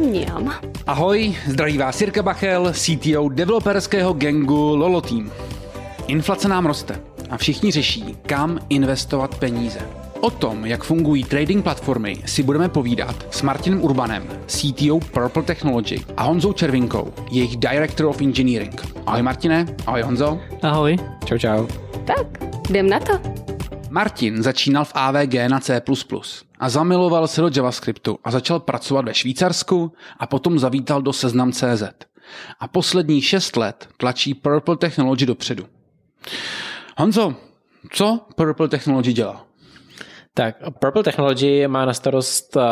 Mňam. Ahoj, zdraví vás Jirka Bachel, CTO developerského gangu Lolo Team. Inflace nám roste a všichni řeší, kam investovat peníze. O tom, jak fungují trading platformy, si budeme povídat s Martinem Urbanem, CTO Purple Technology a Honzou Červinkou, jejich Director of Engineering. Ahoj Martine, ahoj Honzo. Ahoj. Čau, čau. Tak, jdem na to. Martin začínal v AVG na C++ a zamiloval se do JavaScriptu a začal pracovat ve Švýcarsku a potom zavítal do Seznam.cz. A poslední šest let tlačí Purple Technology dopředu. Honzo, co Purple Technology dělá? Tak Purple Technology má na starost uh,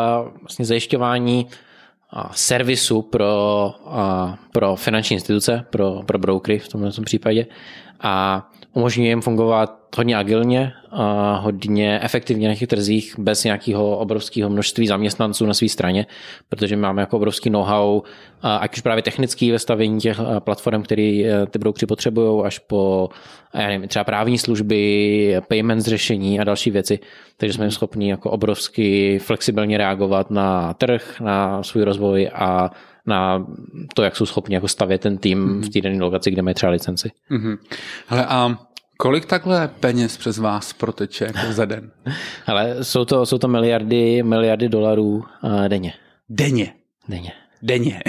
vlastně zajišťování uh, servisu pro, uh, pro finanční instituce, pro, pro brokery v tomto případě a umožňuje jim fungovat hodně agilně, a hodně efektivně na těch trzích bez nějakého obrovského množství zaměstnanců na své straně, protože máme jako obrovský know-how, ať už právě technický ve stavění těch platform, které e, ty broukři potřebují, až po já nevím, třeba právní služby, payments řešení a další věci. Takže jsme schopni jako obrovsky flexibilně reagovat na trh, na svůj rozvoj a na to, jak jsou schopni jako stavět ten tým mm-hmm. v té dané lokaci, kde mají třeba licenci. Mm-hmm. Hele, a kolik takhle peněz přes vás proteče jako za den? Hele, jsou to, jsou to miliardy, miliardy dolarů uh, denně. Denně? Denně. Denně.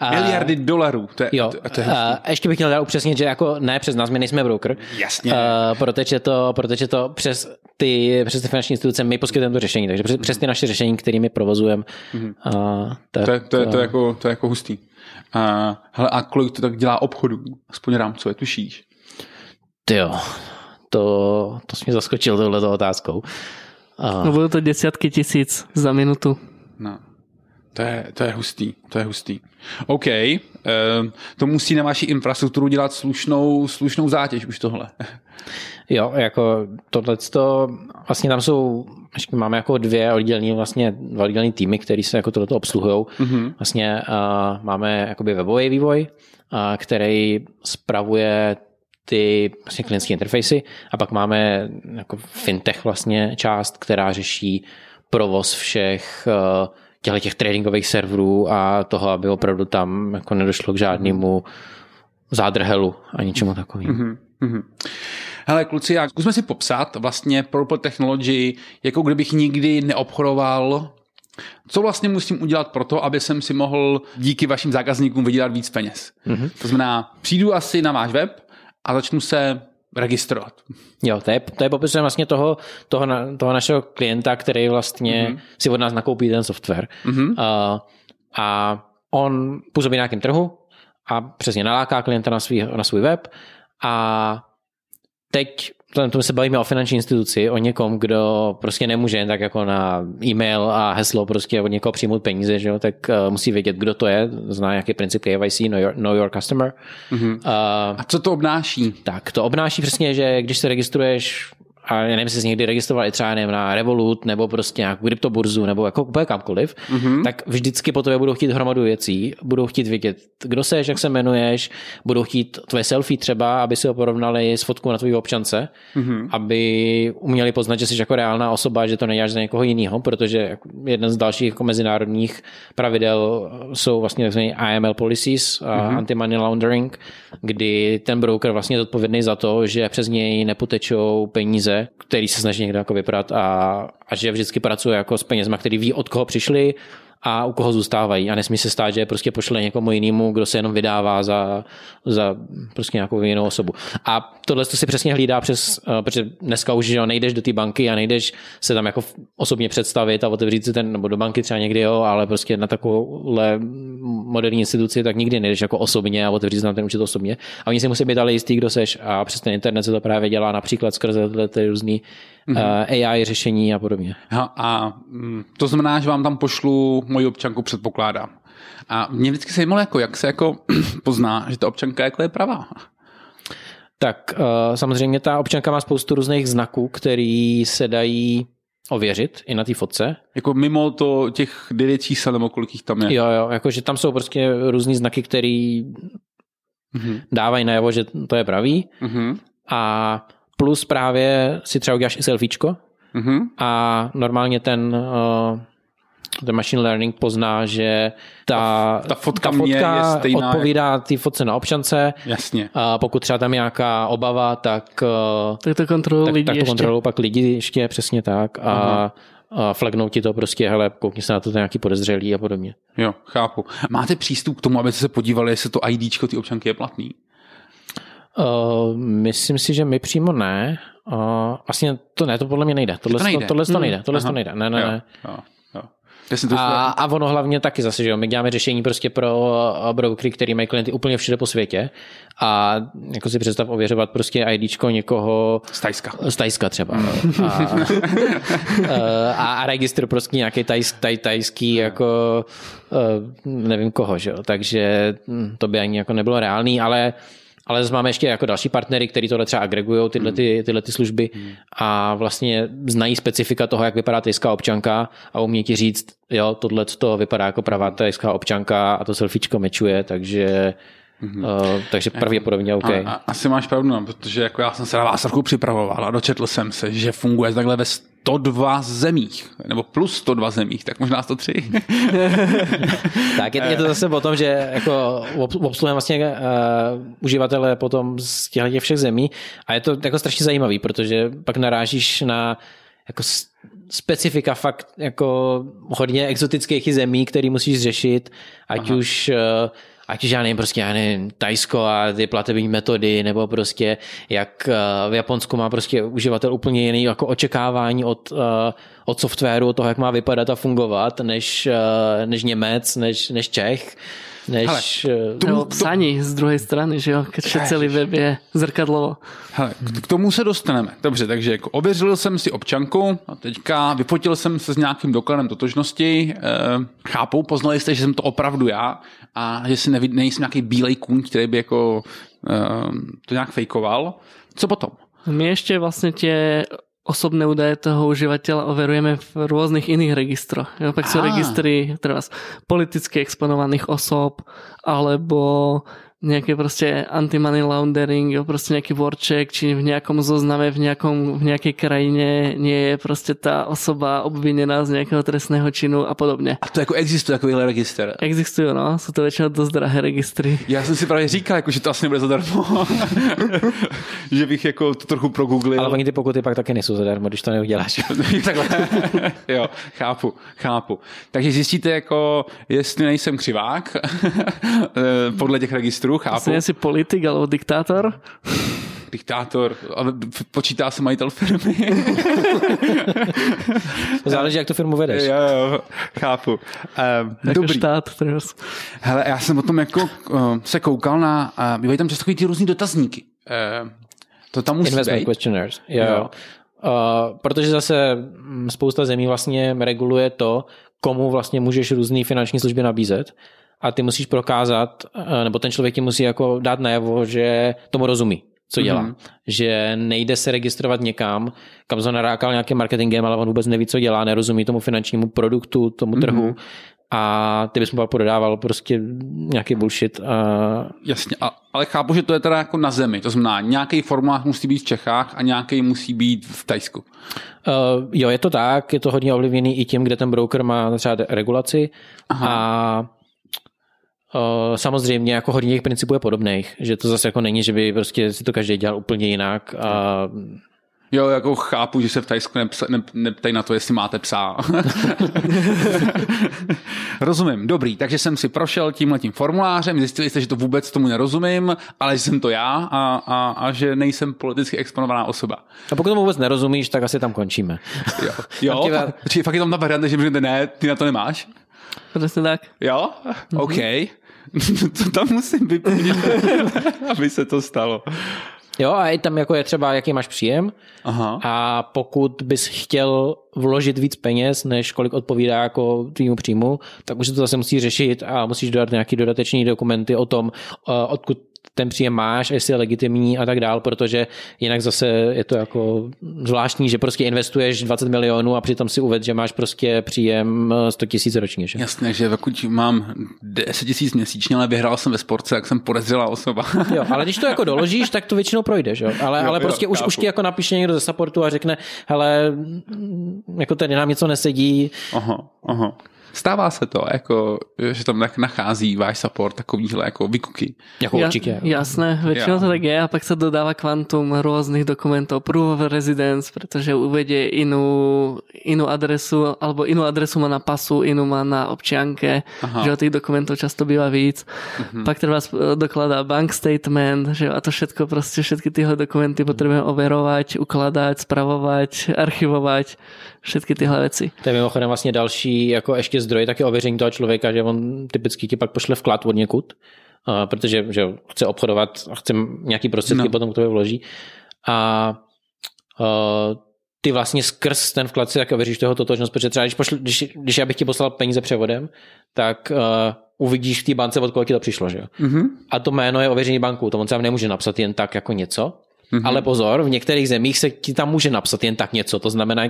A, Miliardy dolarů. To je, jo, to, to je a ještě bych měl dát upřesnit, že jako ne přes nás, my nejsme broker. Jasně. Uh, protože to, protože to přes ty, přes ty finanční instituce my poskytujeme to řešení, takže přes, přes ty naše řešení, kterými provozujeme. Mm-hmm. Uh, tak, to, je, to, je, to, je jako, to je jako hustý. Uh, hele, a kolik to tak dělá obchodu? Aspoň rámcové, tušíš? Ty jo, to, to jsi mě zaskočil touhleto otázkou. Uh, no budou to desítky tisíc za minutu. No. To je, to je hustý, to je hustý. OK, uh, to musí na vaši infrastrukturu dělat slušnou, slušnou zátěž už tohle. Jo, jako tohle vlastně tam jsou, máme jako dvě oddělní vlastně dva oddělení týmy, které se jako tohleto obsluhují. Mm-hmm. Vlastně uh, máme jakoby webový vývoj, uh, který spravuje ty vlastně klientské interfejsy a pak máme jako fintech vlastně část, která řeší provoz všech uh, těchto těch tradingových serverů a toho, aby opravdu tam jako nedošlo k žádnému zádrhelu a ničemu takovému. Mm-hmm. Hele, kluci, já zkusme si popsat vlastně Purple Technology, jako kdybych nikdy neobchodoval co vlastně musím udělat pro to, aby jsem si mohl díky vašim zákazníkům vydělat víc peněz? Mm-hmm. To znamená, přijdu asi na váš web a začnu se registrovat. Jo, to je, to je popis vlastně toho, toho, na, toho našeho klienta, který vlastně mm-hmm. si od nás nakoupí ten software. Mm-hmm. Uh, a on působí na nějakém trhu a přesně naláká klienta na, svý, na svůj web a teď to se bavíme o finanční instituci, o někom, kdo prostě nemůže jen tak jako na e-mail a heslo prostě od někoho přijmout peníze, že jo, tak uh, musí vědět, kdo to je, zná jaký princip KYC, know your, know your customer. Mm-hmm. Uh, a co to obnáší? Tak, to obnáší přesně, že když se registruješ a já nevím, jestli jsi někdy registroval i třeba nevím, na Revolut nebo prostě nějakou kryptoburzu nebo jako úplně kamkoliv, mm-hmm. tak vždycky po tobě budou chtít hromadu věcí, budou chtít vědět, kdo seš, jak se jmenuješ, budou chtít tvoje selfie třeba, aby si ho porovnali s fotkou na tvojí občance, mm-hmm. aby uměli poznat, že jsi jako reálná osoba, že to neděláš za někoho jiného, protože jeden z dalších jako mezinárodních pravidel jsou vlastně tzv. IML policies, mm-hmm. anti-money laundering, kdy ten broker vlastně je odpovědný za to, že přes něj nepotečou peníze který se snaží někdo jako vyprat a, a že vždycky pracuje jako s penězma, který ví, od koho přišli a u koho zůstávají. A nesmí se stát, že prostě pošle někomu jinému, kdo se jenom vydává za, za prostě nějakou jinou osobu. A tohle to si přesně hlídá přes, uh, protože dneska už že nejdeš do té banky a nejdeš se tam jako osobně představit a otevřít si ten, nebo do banky třeba někdy, jo, ale prostě na takovouhle moderní instituci, tak nikdy nejdeš jako osobně a otevřít si tam ten účet osobně. A oni si musí být ale jistý, kdo seš a přes ten internet se to právě dělá například skrze ty různé mm-hmm. uh, AI řešení a podobně. A, a mm, to znamená, že vám tam pošlu moji občanku, předpokládám. A mě vždycky se jako, jak se jako pozná, že ta občanka jako je pravá. Tak uh, samozřejmě ta občanka má spoustu různých znaků, který se dají ověřit i na té fotce. Jako mimo to těch devět čísel nebo kolik jich tam je. Jo, jo, jakože tam jsou prostě různý znaky, který mm-hmm. dávají najevo, že to je pravý. Mm-hmm. A plus právě si třeba uděláš i selfiečko mm-hmm. a normálně ten uh, ten machine learning pozná, že ta, ta fotka ta mě je fotka stejná odpovídá té fotce na občance. Jasně. A pokud třeba tam je nějaká obava, tak, eh, Tak to kontrolují tak, lidi tak to ještě. kontrolují pak lidi ještě přesně tak a, a flagnou ti to prostě, hele, koukni se na to, to nějaký podezřelý a podobně. Jo, chápu. Máte přístup k tomu, abyste se podívali, jestli to IDčko ty občanky je platný? Uh, myslím si, že my přímo ne. Uh, vlastně to ne, to podle mě nejde. Tohle To nejde? To, tohle to Hmm. nejde. Tohle to nejde. Ne, ne, jo, ne. Jo, to A, a ono hlavně taky zase, že jo, my děláme řešení prostě pro uh, brokery, který mají klienty úplně všude po světě a jako si představ ověřovat prostě IDčko někoho z Tajska. z Tajska třeba. no. A, a, a registr prostě nějaký taj, taj, tajský jako eh, nevím koho, že jo. Takže hm, to by ani jako nebylo reálný, ale ale máme ještě jako další partnery, kteří tohle třeba agregují, tyhle, ty, tyhle ty služby. A vlastně znají specifika toho, jak vypadá tajská občanka a umí ti říct, jo, tohle to vypadá jako pravá tajská občanka a to selfiečko mečuje, takže uh, takže pravděpodobně OK. A, a, asi máš pravdu, no, protože jako já jsem se na vás trochu připravoval a dočetl jsem se, že funguje takhle ve 102 zemích, nebo plus 102 zemích, tak možná 103. Tak je, je to zase o tom, že jako ob- obsluhujeme vlastně uh, uživatele potom z těchto těch všech zemí a je to jako strašně zajímavý, protože pak narážíš na jako specifika fakt jako hodně exotických zemí, který musíš řešit, ať Aha. už uh, ať už já nevím, prostě já nevím, Tajsko a ty platební metody, nebo prostě jak uh, v Japonsku má prostě uživatel úplně jiný jako očekávání od, uh, od softwaru, od toho, jak má vypadat a fungovat, než, uh, než Němec, než, než Čech, než... Hele, to- Nebo psaní z druhé strany, že jo, keď celý web je zrkadlovo. Hele, k, tomu se dostaneme. Dobře, takže jako ověřil jsem si občanku a teďka vyfotil jsem se s nějakým dokladem totožnosti. E, chápu, poznali jste, že jsem to opravdu já a že si neví, nejsem nějaký bílej kůň, který by jako e, to nějak fejkoval. Co potom? My ešte vlastne tie osobné údaje toho užívateľa overujeme v rôznych iných registroch. Jo, pak sú Á. registry treba politicky exponovaných osob alebo nejaké proste anti-money laundering, jo, proste nejaký worček, či v nejakom zozname, v, nejakom, v nejakej krajine nie je proste tá osoba obvinená z nejakého trestného činu a podobne. A to jako existuje takovýhle register. Existujú, no, sú to väčšinou dosť drahé registry. Já jsem si právě říkal, jako, že to asi nebude zadarmo. že bych jako to trochu progooglil. ale oni ty pokuty pak taky nejsou zadarmo, když to neuděláš. Takhle. jo, chápu, chápu. Takže zjistíte, jako, jestli nejsem křivák, eh, podle těch registrů, chápu. Asi nie si politik alebo diktátor. Diktátor, ale počítá se majitel firmy. Záleží, jak tu firmu vedeš. jo, jo, chápu. Um, Jako dobrý. štát. Hele, já jsem potom jako uh, se koukal na, uh, bývají tam často takový ty různý dotazníky. Uh, to tam musí Investment být. questionnaires. Jo. Jo. jo. Uh, protože zase mm, spousta zemí vlastně reguluje to, komu vlastně můžeš různé finanční služby nabízet a ty musíš prokázat, uh, nebo ten člověk ti musí jako dát najevo, že tomu rozumí, co dělá. Mhm. Mm-hmm. Že nejde se registrovat někam, kam se narákal nějakým marketingem, ale on vůbec neví, co dělá, nerozumí tomu finančnímu produktu, tomu trhu. Mhm. A ty bys mu pak prodával prostě nějaký bullshit. A Jasně, a, ale chápu, že to je teda jako na zemi. To znamená, nějaký formulář musí být v Čechách a nějaký musí být v Tajsku. Uh, jo, je to tak, je to hodně ovlivněný i tím, kde ten broker má třeba regulaci Aha. a samozřejmě jako hodně těch principů je podobných, že to zase jako není, že by prostě si to každý dělal úplně jinak a Jo, jako chápu, že se v Tajsku nepsa, ne, neptají na to, jestli máte psa. Rozumím, dobrý, takže jsem si prošel tímhletím formulářem, zjistili jste, že to vůbec tomu nerozumím, ale že jsem to já a, a, a že nejsem politicky exponovaná osoba. a pokud tomu vůbec nerozumíš, tak asi tam končíme. Jo, jo Těba- fa- či fakt je tam ta varianta, že řeknete, ne, ty na to nemáš? Presne tak. Jo? OK. to tam musím vyplnit, aby se to stalo. Jo, a i tam jako je třeba, jaký máš příjem Aha. a pokud bys chtěl vložit víc peněz, než kolik odpovídá jako tvýmu příjmu, tak už se to zase musí řešit a musíš dodat nějaký dodateční dokumenty o tom, eh, odkud ten příjem máš, jestli je legitimní a tak dál, protože jinak zase je to jako zvláštní, že prostě investuješ 20 milionů a přitom si uved, že máš prostě příjem eh, 100 tisíc ročně. Že? Jasně, že pokud mám 10 tisíc měsíčně, ale vyhrál jsem ve sportce, tak jsem podezřelá osoba. Jo, ale když to jako doložíš, tak to většinou projdeš, jo. Ale, Jo, ale jo, prostě už, chápu. už ti jako napíše někdo ze supportu a řekne, hele, jako tady nám něco nesedí, Aha, aha. Stává se to, jako, že tam tak nachází váš support takovýhle jako vykuky. Jako Ja, určitě. jasné, väčšinou Ja. to tak je a pak sa dodáva kvantum rôznych dokumentov, proof of residence, pretože uvedie inú, inú adresu, alebo inú adresu má na pasu, inú má na občianke, Aha. že o tých dokumentov často býva víc. Pak treba sp- dokladá bank statement, že a to všetko, proste všetky tyhle dokumenty potrebujeme overovať, ukladať, spravovať, archivovať, všetky tyhle veci. To je mimochodem vlastně další jako ještě zdroj taky ověření toho člověka, že on typicky ti pak pošle vklad od někud, uh, protože že chce obchodovat a chce nějaký prostředky No. potom k tobě vloží. A uh, ty vlastně skrz ten vklad si tak ověříš toho totožnost, protože třeba když, pošle, když, když já bych ti poslal peníze převodem, tak uh, uvidíš v té bance, od koho ti to přišlo. Že jo? Mhm. A to jméno je ověření bankou, to on třeba nemůže napsat jen tak jako něco, Mhm. ale pozor, v některých zemích se ti tam může napsat jen tak něco. To znamená,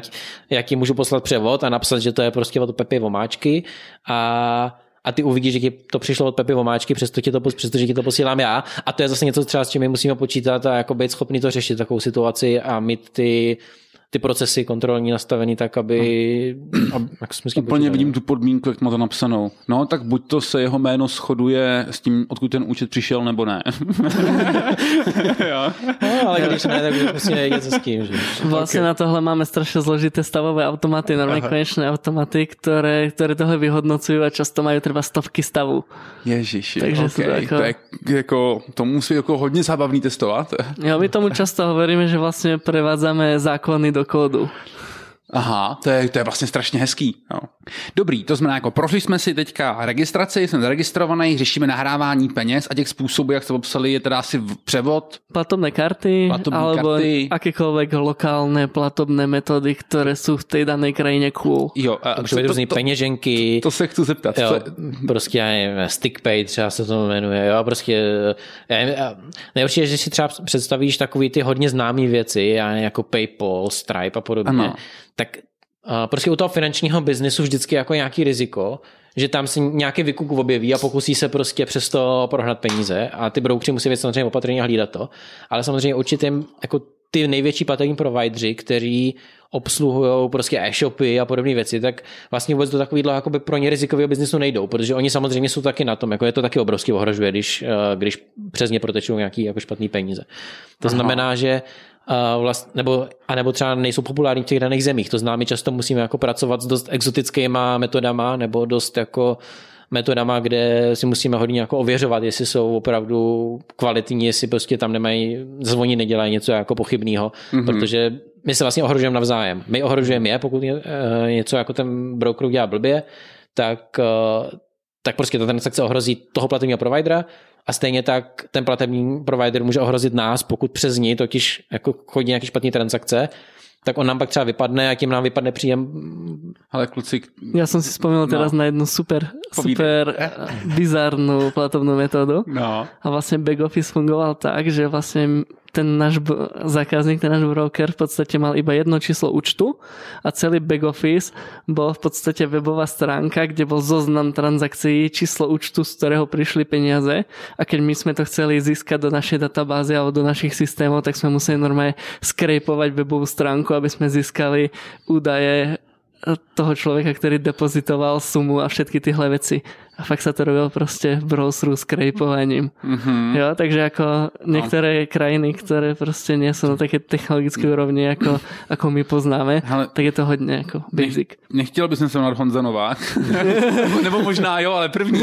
jak ti můžu poslat převod a napsat, že to je prostě od Pepy Vomáčky a a ty uvidíš, že ti to přišlo od Pepy Vomáčky, přesto ti to, pos- přestože ti to posílám já. A to je zase něco třeba, s čím my musíme počítat a jako být schopni to řešit, takovou situaci a mít ty, ty procesy kontrolní nastavený tak, aby... aby jak jsme Úplně počítali. vidím tu podmínku, jak má to napsanou. No, tak buď to se jeho jméno shoduje s tím, odkud ten účet přišel, nebo ne. jo. No, ale když ne, tak už musíme vědět, co s tím. Že? Vlastne okay. na tohle máme strašne zložité stavové automaty, normálne konečné automaty, ktoré, ktoré tohle vyhodnocujú a často majú treba stovky stavů. Ježiši, Takže okay. to jako- to je jako, to musí jako hodně zábavný testovat. Jo, my tomu často hovoríme, že vlastne prevádzame zákony do do Aha, to je, to je vlastně strašně hezký. Jo. Dobrý, to znamená, jako prošli jsme si teďka registraci, jsme zaregistrovaný, řešíme nahrávání peněz a těch způsobů, jak jste popsali, je teda asi v- převod. Platobné karty Platobné alebo karty. akékoľvek lokálne platobné metódy, ktoré sú v tej danej krajine cool. Jo, a To může být různý to, peněženky, to, se chci zeptat. Jo, Co, prostě já nevím, stickpay třeba se to jmenuje, jo, prostě já nevím, a je, že si třeba představíš takový ty hodně známé věci, já nevím, jako Paypal, Stripe a podobně, Ano. Tak a prostě u toho finančního biznesu vždycky jako nějaký riziko, že tam se nějaký vykuk objeví a pokusí se prostě přesto prohnat peníze a ty broukři musí být samozřejmě opatrně a hlídat to, ale samozřejmě určitým jako ty největší platební provideři, kteří obsluhují prostě e-shopy a podobné věci, tak vlastně vůbec do takového jakoby pro ně rizikového biznesu nejdou, protože oni samozřejmě jsou taky na tom, jako je to taky obrovsky ohrožuje, když, eh, když přes ně protečou nějaký jako špatný peníze. To Aha. znamená, že Uh, vlast, nebo, a nebo třeba nejsou populární v těch daných zemích. To my často musíme jako pracovat s dost exotickýma metodama nebo dost jako metodama, kde si musíme hodně jako ověřovat, jestli jsou opravdu kvalitní, jestli prostě tam nemají, zvoní nedělají něco jako pochybného, mm-hmm. protože my se vlastně ohrožujeme navzájem. My ohrožujeme je, pokud eh, něco jako ten broker dělá blbě, tak, eh, tak prostě ta transakce ohrozí toho platebního providera a stejně tak ten platební provider může ohrozit nás, pokud přes ní totiž jako chodí nějaký špatný transakce, tak on nám pak třeba vypadne a tím nám vypadne příjem. ale kluci, Ja som si spomenul No. teraz na jednu super, Povídej. super eh, bizarnú platobnú metódu. no, A vlastne back office fungoval tak, že vlastne ten náš zákazník, ten náš broker v podstate mal iba jedno číslo účtu a celý back office bol v podstate webová stránka, kde bol zoznam transakcií, číslo účtu, z ktorého prišli peniaze a keď my sme to chceli získať do našej databázy alebo do našich systémov, tak sme museli normálne skrejpovať webovú stránku, aby sme získali údaje toho človeka, ktorý depozitoval sumu a všetky tyhle veci. A fakt sa to robilo proste v browseru s krejpovaním. mhm. Jo, takže ako niektoré krajiny, ktoré proste nie sú na také technologické úrovni, ako, ako my poznáme, Hele. tak je to hodně jako basic. Nechtěl bych se jmenovat Honza Novák. nebo, možná jo, ale první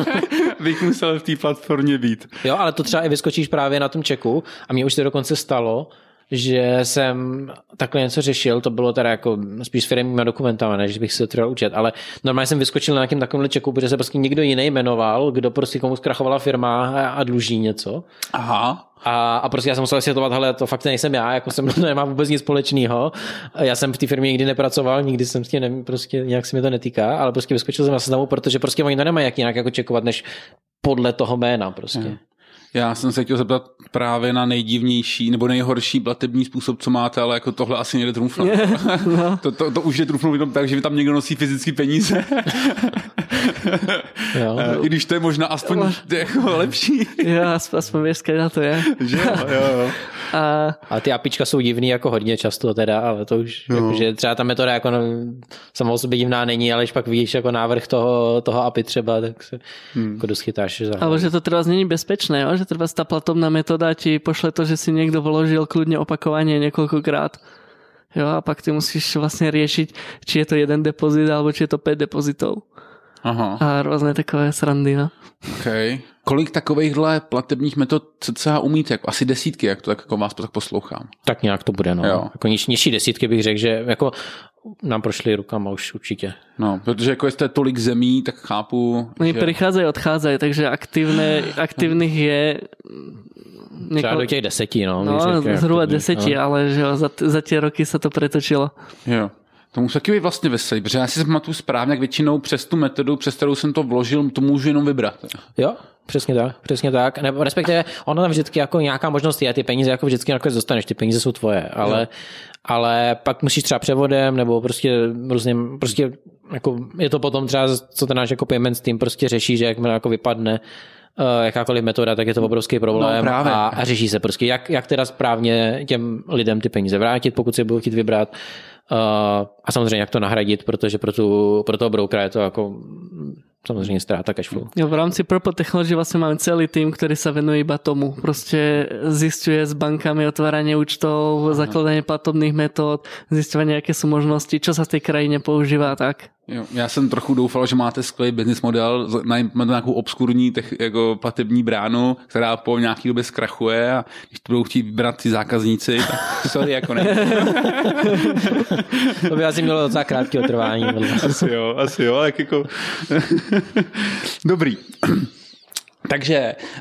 bych musel v té platformě být. Jo, ale to třeba i vyskočíš právě na tom čeku a mně už to dokonce stalo, že jsem takhle něco řešil, to bylo teda jako spíš s firmníma dokumentama, než bych se to třeba učit, ale normálně jsem vyskočil na nějakém takovémhle čeku, protože se prostě někdo jiný jmenoval, kdo prostě komu zkrachovala firma a, a dluží něco. Aha. A, a prostě já jsem musel vysvětlovat, hele, to fakt nejsem já, jako jsem to nemá vůbec nic společného. Já jsem v té firmě nikdy nepracoval, nikdy jsem s tím ne, prostě nějak se mi to netýká, ale prostě vyskočil jsem na seznamu, protože prostě oni to nemají jak jinak jako čekovat, než podle toho jména prostě. Já jsem se chtěl zeptat právě na nejdivnější nebo nejhorší platební způsob, co máte, ale jako tohle asi nejde trumfnout. No. to, to, to, už je trumfnout jenom tak, že tam někdo nosí fyzické peníze. Jo. Eh, I když to je možná aspoň jako lepší. Jo, aspoň, keď na to je. že jo, jo, jo. A, a ty apička jsou divný jako hodně často teda, ale to už, jako, že třeba ta metoda jako no, sama o sobě divná není, ale když pak vidíš jako návrh toho, toho API třeba, tak se hmm. jako dost chytáš. Za... Ale že to třeba není bezpečné, jo? že třeba ta platobná metoda ti pošle to, že si někdo vložil klidně opakování několikrát. Jo, a pak ty musíš vlastně řešit, či je to jeden depozit, alebo či je to pět depozitů. Aha. A různé takové srandy, no. Okay. Kolik takovýchhle platebních metod cca umíte? Jako asi desítky, jak to tak jako vás tak poslouchám. Tak nějak to bude, no. Jo. Jako niž, nižší desítky bych řekl, že jako nám prošly rukama už určitě. No, protože jako jste tolik zemí, tak chápu, Oni že... přicházejí, odcházejí, takže aktivné, aktivních je Několik... Třeba do těch deseti, no. No, zhruba aktivní, deseti, no. ale že jo, za, za ty roky se to pretočilo. Jo. To musí taky být vlastně veselý, protože já si pamatuju správně, jak většinou přes tu metodu, přes kterou jsem to vložil, to můžu jenom vybrat. Jo, Přesně tak, přesně tak. Nebo respektive ono tam vždycky jako nějaká možnost je, ty peníze jako vždycky nakonec dostaneš, ty peníze jsou tvoje, ale, ale pak musíš třeba převodem nebo prostě různě, prostě jako je to potom třeba, co ten náš jako payment team prostě řeší, že jak jako vypadne uh, jakákoliv metoda, tak je to obrovský problém no, a, a řeší se prostě, jak, jak teda správně těm lidem ty peníze vrátit, pokud si budou chtít vybrat a samozřejmě jak to nahradit, protože pro, tu, pro toho brokera je to jako samozřejmě ztráta cashflow. Jo, v rámci Purple Technology vlastně máme celý tým, který se venuje iba tomu. Prostě zistuje s bankami otvárání účtov, zakladání platobných metod, zjišťování, jaké jsou možnosti, čo se v té krajině používá tak. Jo, já jsem trochu doufal, že máte skvělý business model, na nějakou obskurní tech, jako platební bránu, která po nějaký době zkrachuje a když to budou chtít vybrat ty zákazníci, tak sorry, jako ne. to by asi mělo docela krátké trvání. asi jo, asi jo, tak jako... Dobrý. Takže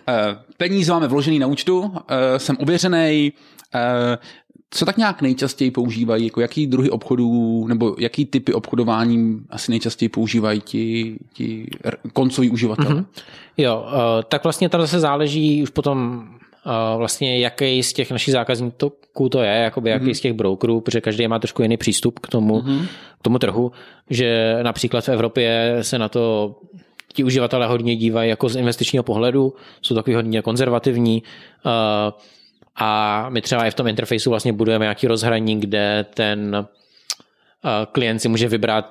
eh, peníze máme vložený na účtu, eh, jsem uvěřený, eh, co tak nějak nejčastěji používají, jako jaký druhy obchodů, nebo jaký typy obchodování asi nejčastěji používají ti, ti koncoví uživatelé? Mm-hmm. Jo, tak vlastně tam zase záleží už potom vlastně jaký z těch našich zákazníků to je, jakoby jaký mm-hmm. z těch brokerů, protože každý má trošku jiný přístup k tomu, mm-hmm. k tomu trhu, že například v Evropě se na to ti uživatelé hodně dívají jako z investičního pohledu, jsou takový hodně konzervativní a my třeba i v tom interfejsu vlastně budujeme nějaký rozhraní, kde ten klient si může vybrat,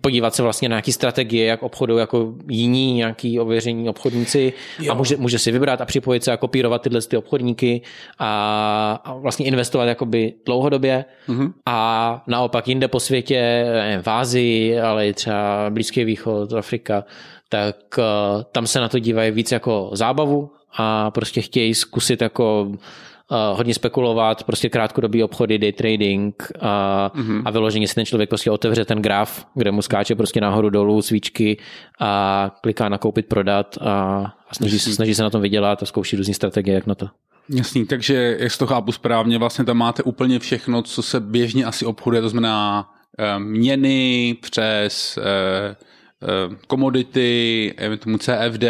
podívat se vlastně na nějaký strategie, jak obchodují jako jiní nějaký ověření obchodníci jo. a může, může si vybrat a připojit se a kopírovat tyhle ty obchodníky a, a vlastně investovat jakoby dlouhodobě mm-hmm. a naopak jinde po světě, v Ázii, ale i třeba Blízký východ, Afrika, tak uh, tam se na to dívají víc jako zábavu a prostě chtějí zkusit jako uh, hodně spekulovat, prostě krátkodobý obchody, day trading a, mm-hmm. a vyloženě si ten člověk prostě otevře ten graf, kde mu skáče prostě nahoru dolů svíčky a kliká na koupit, prodat a, a snaží, se, snaží se na tom vydělat a zkouší různé strategie, jak na to. Jasný, takže jak to chápu správně, vlastně tam máte úplně všechno, co se běžně asi obchoduje, to znamená uh, měny přes uh, komodity, tomu CFD,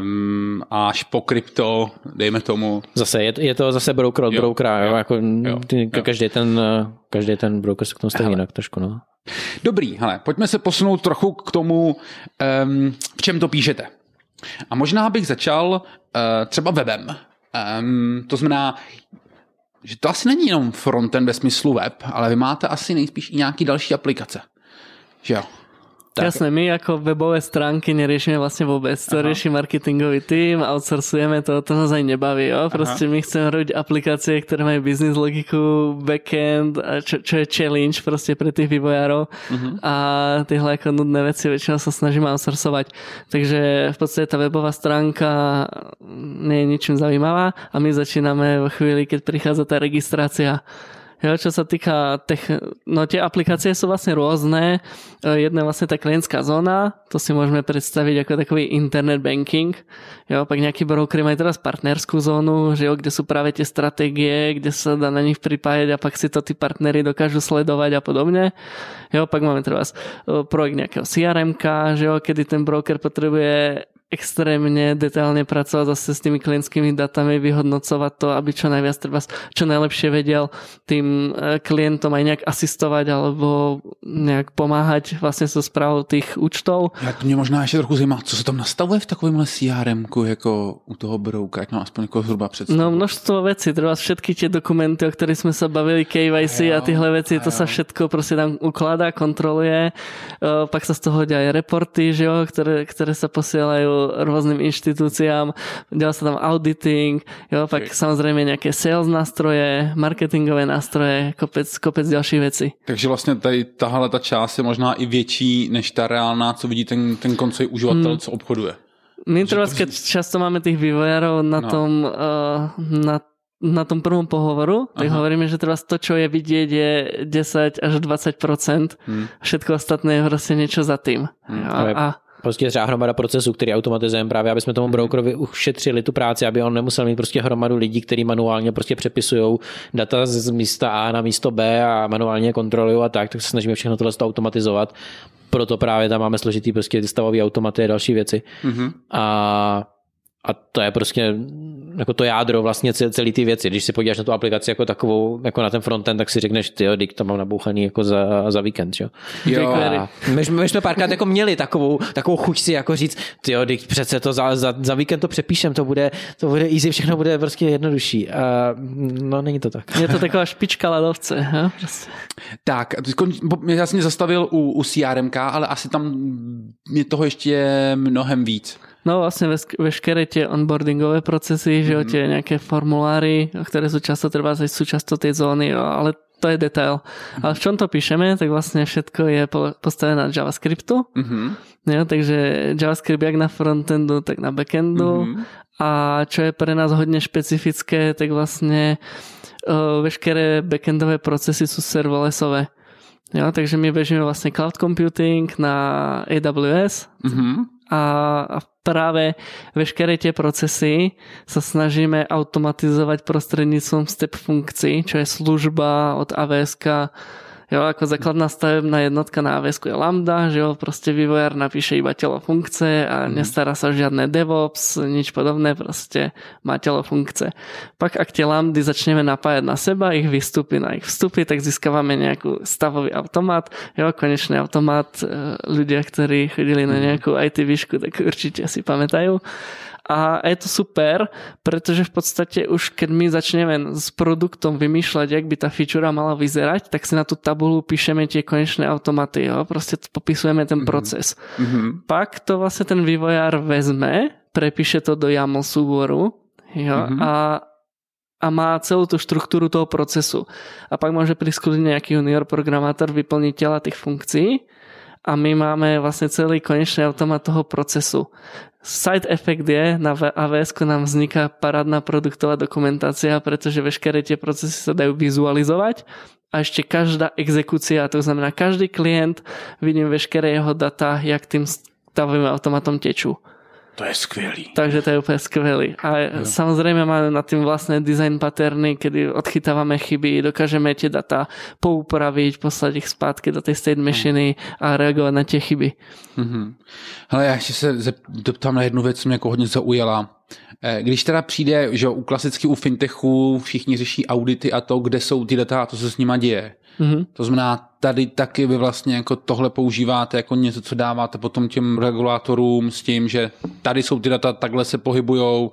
um, až po krypto, dejme tomu. Zase je, je to zase broker od jo, brokera, jo, jo, jako jo, ty, jo. Každý, ten, každý ten broker se k tomu staví jinak trošku. No. Dobrý, hele, pojďme se posunout trochu k tomu, um, v čem to píšete. A možná bych začal uh, třeba webem. Um, to znamená, že to asi není jenom frontend ve smyslu web, ale vy máte asi nejspíš i nějaký další aplikace. Že jo? Tak. Jasné, my jako webové stránky neriešime vlastne vôbec, to Aha. rieši marketingový tým, outsourcujeme to, to nás aj nebaví, jo? proste Aha. my chceme robiť aplikácie, ktoré majú business logiku, backend, čo, čo je challenge proste pre tých vývojárov uh-huh. a tyhle ako nudné veci väčšinou sa snažíme outsourcovať. Takže v podstate tá webová stránka nie je ničím zaujímavá a my začíname vo chvíli, keď prichádza tá registrácia Jo, čo sa týka tech, no tie aplikácie sú vlastne rôzne. E, jedna je vlastne tá klientská zóna, to si môžeme predstaviť ako takový internet banking. Jo, pak nejaký brokery majú teraz partnerskú zónu, že jo, kde sú práve tie stratégie, kde sa dá na nich pripájať a pak si to tí partnery dokážu sledovať a podobne. Jo, pak máme teraz e, projekt nejakého CRM, že jo, kedy ten broker potrebuje extrémne detailne pracovať zase s tými klientskými datami, vyhodnocovať to, aby čo najviac treba, čo najlepšie vedel tým e, klientom aj nejak asistovať alebo nejak pomáhať vlastne so správou tých účtov. Já to mě možná ještě trochu zajímá, co se tam nastavuje v takovémhle CRM, jako u toho brouka, ať mám aspoň jako zhruba představu. No množstvo vecí, treba všetky tie dokumenty, o ktorých sme sa bavili, KYC Jo, a tyhle veci, to sa všetko prostě tam ukladá, kontroluje, E, pak sa z toho aj reporty, že jo, ktoré, ktoré sa posielajú rôznym inštitúciám, dělá sa tam auditing, jo, pak Ok. samozrejme nejaké sales nástroje, marketingové nástroje, kopec, kopec ďalších vecí. Takže vlastně tady tahle ta část je možná i větší než ta reálná, co vidí ten, ten koncový uživatel, Hmm. co obchoduje. My treba, keď často máme tých vývojárov na No. tom, uh, na na tom prvom pohovoru, tak Aha. hovoríme, že teraz to, čo je vidieť, je 10 až 20%. Hmm. Všetko ostatné je prostě niečo za tým. Hmm. A, a Prostě třeba hromada procesů, který automatizujeme právě, aby jsme tomu brokerovi ušetřili tu práci, aby on nemusel mít prostě hromadu lidí, kteří manuálně prostě přepisují data z místa A na místo B a manuálně kontrolují a tak, tak se snažíme všechno tohle to automatizovat. Proto právě tam máme složitý prostě ty stavové automaty a další věci. Mhm. A, a to je prostě jako to jádro vlastně celé, celé ty věci. Když si podíváš na tu aplikaci jako takovou, jako na ten frontend, tak si řekneš, ty jo, to mám nabouchaný jako za, za víkend, jo. Jo. A my, my jsme párkrát jako měli takovou, takovou chuť si jako říct, ty jo, přece to za, za, za, víkend to přepíšem, to bude, to bude easy, všechno bude prostě jednodušší. A, no není to tak. je to taková špička ledovce. Jo? Prostě. Tak, já jsem mě zastavil u, u CRMK, ale asi tam je toho ještě mnohem víc. No vlastne ves- veškeré tie onboardingové procesy, že jo, Mhm. tie nejaké formuláry, ktoré sú často treba aj súčasťou tej zóny, jo, ale to je detail. Mhm. Ale v čom to píšeme, tak vlastne všetko je po- postavené na JavaScriptu. Mhm. Jo, takže JavaScript jak na frontendu, tak na backendu. Mhm. A čo je pre nás hodne špecifické, tak vlastne uh, veškeré backendové procesy sú serverlessové. Jo, takže my bežíme vlastne cloud computing na AWS Mhm. A, práve veškeré tie procesy sa snažíme automatizovať prostredníctvom step funkcií, čo je služba od AWS Jo, ako základná stavebná jednotka na AWS je Lambda, že jo, proste vývojár napíše iba telo funkce a nestará sa o žiadne DevOps, nič podobné, proste má telo funkce. Pak ak tie Lambdy začneme napájať na seba, ich vystupy na ich vstupy, tak získavame nejakú stavový automat, jo, konečný automat, ľudia, ktorí chodili na nejakú IT výšku, tak určite si pamätajú. A je to super, pretože v podstate už keď my začneme s produktom vymýšľať, jak by tá feature mala vyzerať, tak si na tú tabulu píšeme tie konečné automaty, jo? proste popisujeme ten proces. Mhm. Pak to vlastne ten vývojár vezme, prepíše to do YAML súboru jo? Mhm. a a má celú tú štruktúru toho procesu. A pak môže prísť kľudne nejaký junior programátor vyplniť tela tých funkcií a my máme vlastne celý konečný automat toho procesu. Side effect je, na AWS nám vzniká parádna produktová dokumentácia, pretože veškeré tie procesy sa dajú vizualizovať a ešte každá exekúcia, to znamená každý klient, vidím veškeré jeho data, jak tým stavovým automatom tečú. To je skvělý. Takže to je úplne skvelý. A jo. samozrejme máme na tým vlastné design paterny, kedy odchytávame chyby, dokážeme tie data poupraviť, poslať ich zpátky do tej state machiny a reagovať na tie chyby. Mhm. Hele, já ještě se doptám na jednu věc, co mě jako hodně zaujala. Eh, Když teda přijde, že u klasicky u fintechu všichni řeší audity a to, kde jsou ty data a to, co se s nima děje. Mhm. To znamená, tady taky vy vlastně jako tohle používáte jako něco, co dáváte potom těm regulátorům s tím, že tady jsou ty data, takhle se pohybujou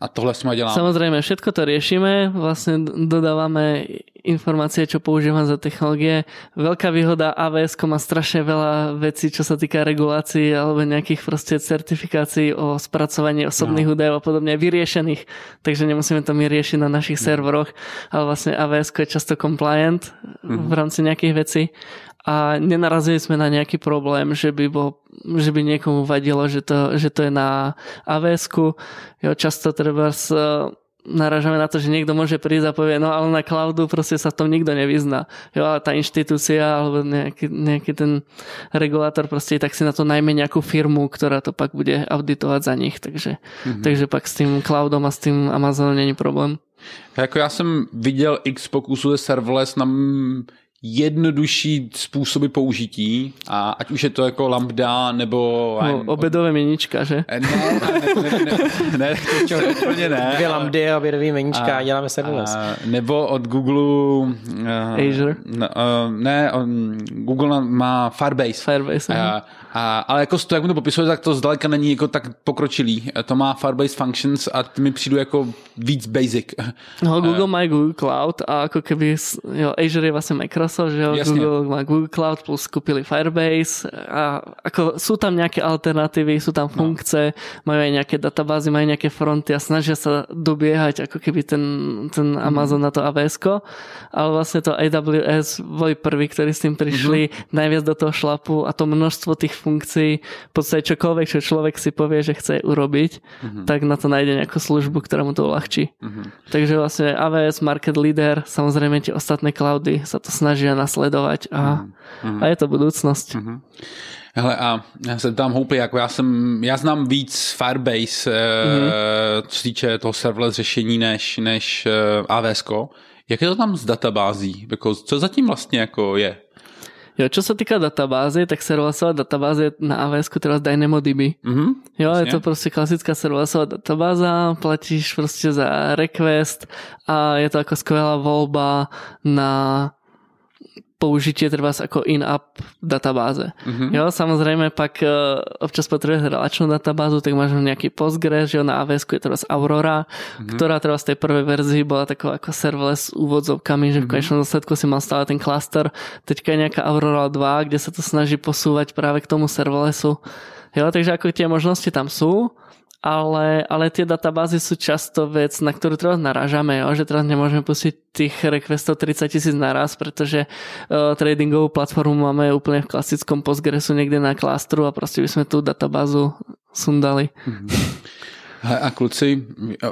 a tohle nima děláme. Samozrejme, všetko to riešime, vlastne dodávame informácie, čo používam za technológie. Veľká výhoda AWS má strašne veľa vecí, čo sa týka regulácií alebo nejakých proste certifikácií o spracovaní osobných no. údajov a podobne vyriešených, takže nemusíme to my riešiť na našich serveroch, ale vlastne AWS je často compliant v rámci nejakých vecí. A nenarazili sme na nejaký problém, že by, bol, že by niekomu vadilo, že to, že to je na avs Jo, často treba s, naražame na to, že niekto môže prísť a povie, no ale na cloudu proste sa v tom nikto nevyzná. Jo, ale tá inštitúcia alebo nejaký, nejaký ten regulátor proste tak si na to najmä nejakú firmu, ktorá to pak bude auditovať za nich. Takže, mm-hmm. takže pak s tým cloudom a s tým Amazonom není problém. Jako já jsem viděl x pokusů ze serverless na jednodušší způsoby použití, a ať už je to jako lambda, nebo... No, obědové měnička, že? Ne, ne, ne, ne, ne, to úplně ne. Dvě lambdy a obědový meníčka a, a děláme serverless. A, nebo od Google... Uh, Azure? Ne, uh, ne on, Google má Firebase. Firebase, uh, a, ale jako to, jak mi to popisuje, tak to zdaleka není jako tak pokročilý. To má Firebase Functions a ty mi přijdu jako víc basic. No, Google má Google Cloud a jako keby, jo, Azure je vlastně Microsoft, že jo, Jasně. Google má Google Cloud plus kupili Firebase a jako jsou tam nějaké alternativy, jsou tam funkce, no. mají aj nějaké databázy, mají nějaké fronty a snaží se doběhat jako keby ten, ten Amazon na to AWS, ale vlastně to AWS boli prví, ktorí s tým prišli mm-hmm. najviac do toho šlapu a to množstvo tých funkcií, v podstate čokoľvek, čo človek si povie, že chce urobiť, mm-hmm. tak na to nájde nejakú službu, ktorá mu to uľahčí. Mm-hmm. Takže vlastne AWS market leader, samozrejme tie ostatné cloudy sa to snažia nasledovať a, mm-hmm. a je to budúcnosť. Mm-hmm. Hele a já se tam houpli, jako já jsem, já znám víc Firebase, mm-hmm. co se týče toho serverless řešení, než, než eh, AWS. Jak je to tam s databází? Jako, co zatím vlastně jako je? Jo, čo sa týka databázy, tak serverlessová databáza je na AWS teraz DynamoDB. Mm-hmm, jo, jasně. je to prostě klasická serverlessová databáza, platíš prostě za request a je to jako skvělá volba na použitie treba ako in-app databáze. Mm-hmm. Jo, samozrejme pak uh, občas potrebuješ relačnú databázu, tak máš nejaký Postgres, že jo, na AWS je teraz Aurora, mm-hmm. ktorá teda z tej prvej verzii bola taková ako serverless s úvodzovkami, že v mhm. konečnom dôsledku si mal stále ten cluster. Teďka je nejaká Aurora 2, kde sa to snaží posúvať práve k tomu serverlessu. Jo, takže ako tie možnosti tam sú, ale, ale tie databázy sú často vec, na ktorú teraz narážame, jo? že teraz nemôžeme pustiť tých requestov 30 tisíc naraz, pretože uh, tradingovú platformu máme úplne v klasickom Postgresu niekde na klastru a proste by sme tú databázu sundali. Mm-hmm. A kluci,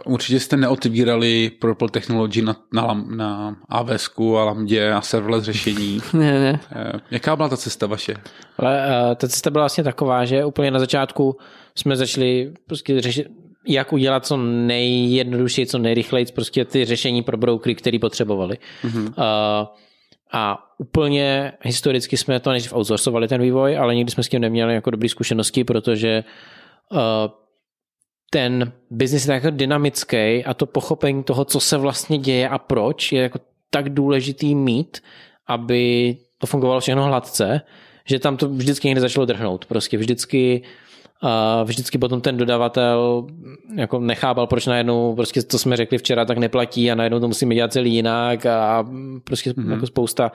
určitě jste neotvírali Purple Technology na, na, na AWS a Lambdě a serverless řešení. ne, ne. Eh, jaká byla ta cesta vaše? Ale uh, ta cesta byla vlastně taková, že úplně na začátku jsme začali prostě řešit, jak udělat co nejjednodušeji, co nejrychleji prostě ty řešení pro brokery, které potřebovali. Mm-hmm. Uh, a úplně historicky jsme to než outsourcovali ten vývoj, ale nikdy jsme s tím neměli jako dobré zkušenosti, protože uh, ten biznis je jako dynamický a to pochopení toho, co se vlastně děje a proč, je jako tak důležitý mít, aby to fungovalo všechno hladce, že tam to vždycky někde začalo drhnout. Prostě vždycky a vždycky potom ten dodavatel jako nechápal, proč najednou prostě to jsme řekli včera, tak neplatí a najednou to musíme dělat celý jinak a prostě mm-hmm. jako spousta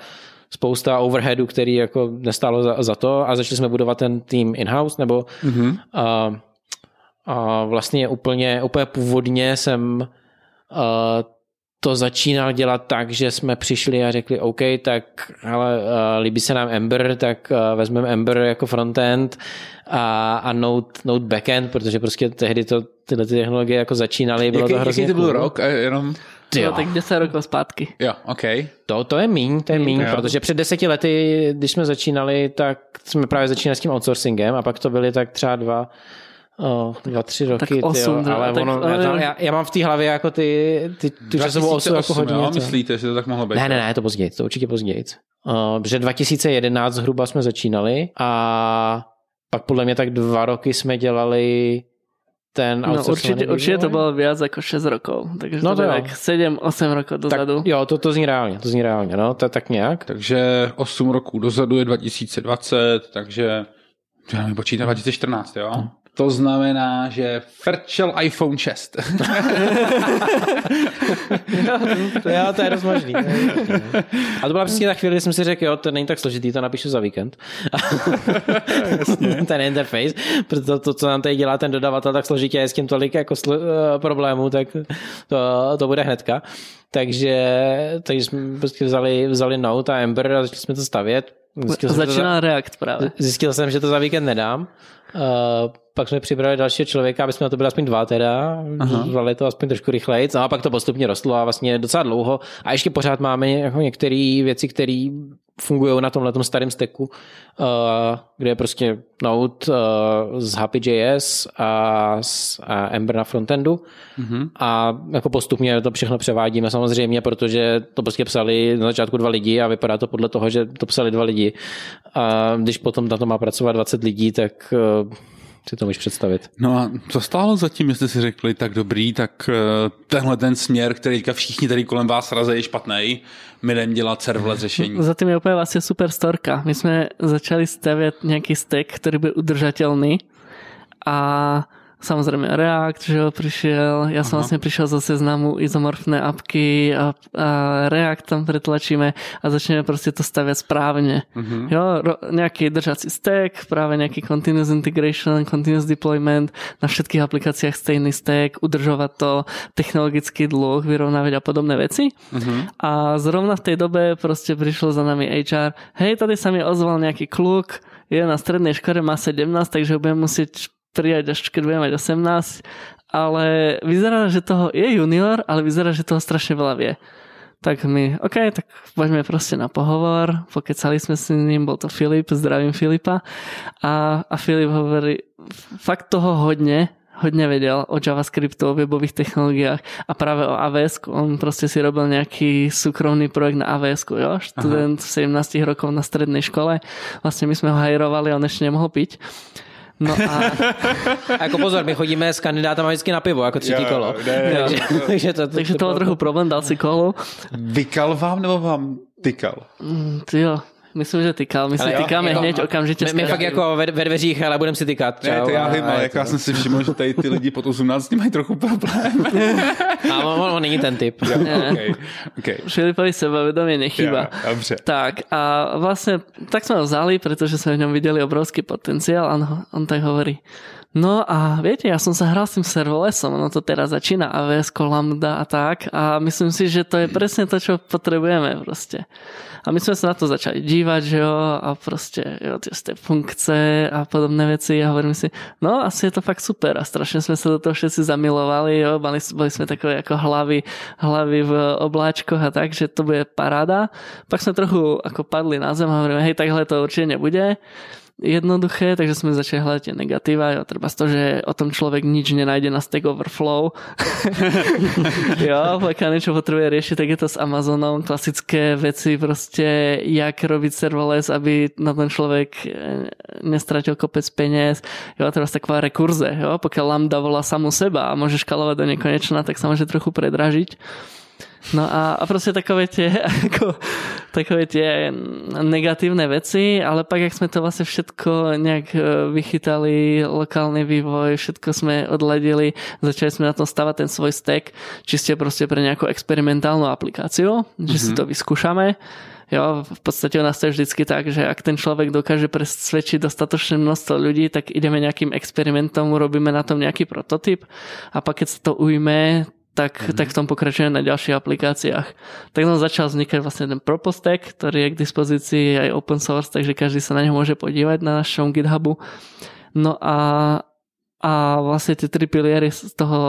spousta overheadu, který jako nestálo za, za to a začali jsme budovat ten tým in-house nebo mm-hmm. a, a vlastně úplně, úplně původně jsem uh, to začínal dělat tak, že jsme přišli a řekli OK, tak ale uh, líbí se nám Ember, tak uh, vezmeme Ember jako frontend a, a Node, Node backend, protože prostě tehdy to, tyhle ty technologie jako začínaly, bylo jaký, to hrozně Jaký to byl cool. rok? Jenom... Jo. tak 10 rokov zpátky. Jo, OK. To, to je míň, to je míň, jo. protože před deseti lety, když jsme začínali, tak jsme právě začínali s tím outsourcingem a pak to byly tak třeba dva, Oh, dva, tři roky, tak osm, tyjo, ale tak, ono, ale... Já, já, já, mám v té hlavě jako ty, ty tu časovou osu jako hodně. Jo, myslíte, že to tak mohlo být? Ne, ne, ne, to později, to určitě později. Uh, protože 2011 zhruba jsme začínali a pak podle mě tak dva roky jsme dělali ten no, určitě, určitě to bylo víc jako 6 rokov, takže no to, to tak 7-8 rokov dozadu. Tak, jo, to, to zní reálně, to zní reálně, no, to tak nějak. Takže 8 roků dozadu je 2020, takže já mi počítám 2014, jo? To znamená, že frčel iPhone 6. jo, to, jo, to je dost možný. A to byla přesně ta chvíli, kdy jsem si řekl, jo, to není tak složitý, to napíšu za víkend. ten interface, protože to, to, co nám tady dělá ten dodavatel, tak složitě je s tím tolik jako sl- eh, problémů, tak to, to bude hnedka. Takže, takže jsme prostě vzali, vzali Note a Ember a začali jsme to stavět. Zjistil Začíná za, React právě. Zjistil jsem, že to za víkend nedám. Uh, pak jsme připravili dalšího člověka, aby jsme na to byli aspoň dva teda, zvládli to aspoň trošku rychleji, no a pak to postupně rostlo a vlastně docela dlouho. A ještě pořád máme jako některé věci, které fungují na tomhle starém stacku, uh, kde je prostě Node uh, z Happy.js a, z, a Ember na frontendu mm-hmm. a jako postupně to všechno převádíme samozřejmě, protože to prostě psali na začátku dva lidi a vypadá to podle toho, že to psali dva lidi. A když potom na to má pracovat 20 lidí, tak uh, si to můžeš představit. No a co stálo zatím, jestli si řekli tak dobrý, tak tenhle ten směr, který všichni tady kolem vás razejí špatný, my jdem dělat serverless řešení. Zatím je úplně vlastně super storka. My jsme začali stavět nějaký stack, který byl udržatelný a samozrejme React, že jo, prišiel, ja som Aha. vlastne prišiel zo seznamu izomorfné apky a, a React tam pretlačíme a začneme proste to staviať správne. Uh-huh. Jo, ro, nejaký držací stack, práve nejaký continuous integration, continuous deployment, na všetkých aplikáciách stejný stack, udržovať to, technologický dlh, vyrovnávať a podobné veci. Uh-huh. A zrovna v tej dobe proste prišlo za nami HR, hej, tady sa mi ozval nejaký kluk, je na strednej škole, má 17, takže ho budem musieť prijať až keď budeme mať 18, ale vyzerá, že toho je junior, ale vyzerá, že toho strašne veľa vie. Tak my, OK, tak poďme proste na pohovor, pokecali sme s ním, bol to Filip, zdravím Filipa a, a Filip hovorí, fakt toho hodne, hodne vedel o JavaScriptu, o webových technológiách a práve o AWS. On proste si robil nejaký súkromný projekt na AWS, jo? Študent Aha. 17 rokov na strednej škole. Vlastne my sme ho hajrovali a on ešte nemohol piť. No a... a jako pozor, my chodíme s kandidátama vždycky na pivo, jako třetí jo, kolo. Ne, takže, takže, to, to, takže to, to trochu problém, dal si kolo. Vykal vám nebo vám tykal? Mm, jo, Myslím, že tykal. My si tykáme jako, hned okamžitě. My, my fakt jako ve, ve dveřích, ale budeme si tykat. Ne, to já vím, ale jako já jsem si všiml, že tady ty lidi pod 18 mají trochu problém. a on, on, není ten typ. Jo, okay, okay. Filipovi sebavedomie nechýba. Jo, dobře. Tak a vlastně tak jsme ho vzali, protože jsme v něm viděli obrovský potenciál a on, on tak hovorí, No a viete, ja som sa hral s tým servolesom, no to teraz začína AWS, Lambda a tak a myslím si, že to je presne to, čo potrebujeme proste. A my sme sa na to začali dívať, že jo, a proste, jo, tie funkce a podobné veci a hovorím si, no asi je to fakt super. A strašne sme sa do toho všetci zamilovali, jo, boli, boli sme takové ako hlavy, hlavy v obláčkoch a tak, že to bude paráda. Pak sme trochu ako padli na zem a hovoríme, hej, takhle to určite nebude jednoduché, takže sme začali hľadať tie negatíva. Jo, treba z to, že o tom človek nič nenájde na Stack Overflow. jo, pokiaľ niečo potrebuje riešiť, tak je to s Amazonom. Klasické veci proste, jak robiť serverless, aby na ten človek eh, nestratil kopec peniaz. Jo, teraz taková rekurze. Jo, pokiaľ Lambda volá samu seba a môže škalovať do nekonečna, tak sa môže trochu predražiť. No a, a proste takové tie, ako, takové tie negatívne veci, ale pak, jak sme to vlastne všetko nejak e, vychytali, lokálny vývoj, všetko sme odladili, začali sme na tom stavať ten svoj stack, čiste proste pre nejakú experimentálnu aplikáciu, mm-hmm. že si mhm. to vyskúšame. Jo, v podstate u nás to je vždycky tak, že ak ten človek dokáže presvedčiť dostatočné množstvo ľudí, tak ideme nejakým experimentom, urobíme na tom nejaký prototyp a pak keď sa to ujme, tak, mm-hmm. tak v tom pokračujeme na ďalších aplikáciách. Tak nám začal vznikať vlastne ten Propostec, ktorý je k dispozícii aj open source, takže každý sa na neho môže podívať na našom GitHubu. No a, a vlastne tie tri piliery z toho